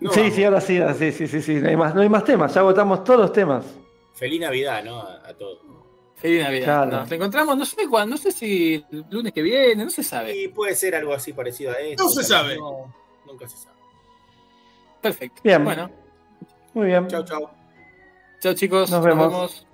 No, sí, vamos. sí, ahora sí, ahora sí, sí, sí, sí. No hay más, no hay más temas. Ya votamos todos los temas. Feliz Navidad, ¿no? A, a todos. Feliz Navidad. Claro. Nos reencontramos, no sé cuándo, no sé si el lunes que viene, no se sabe. Y puede ser algo así parecido a esto. No se sabe. no, nunca se sabe. Perfecto. Bien. Bueno, Muy bien. Chau, chau. chao chicos. Nos vemos.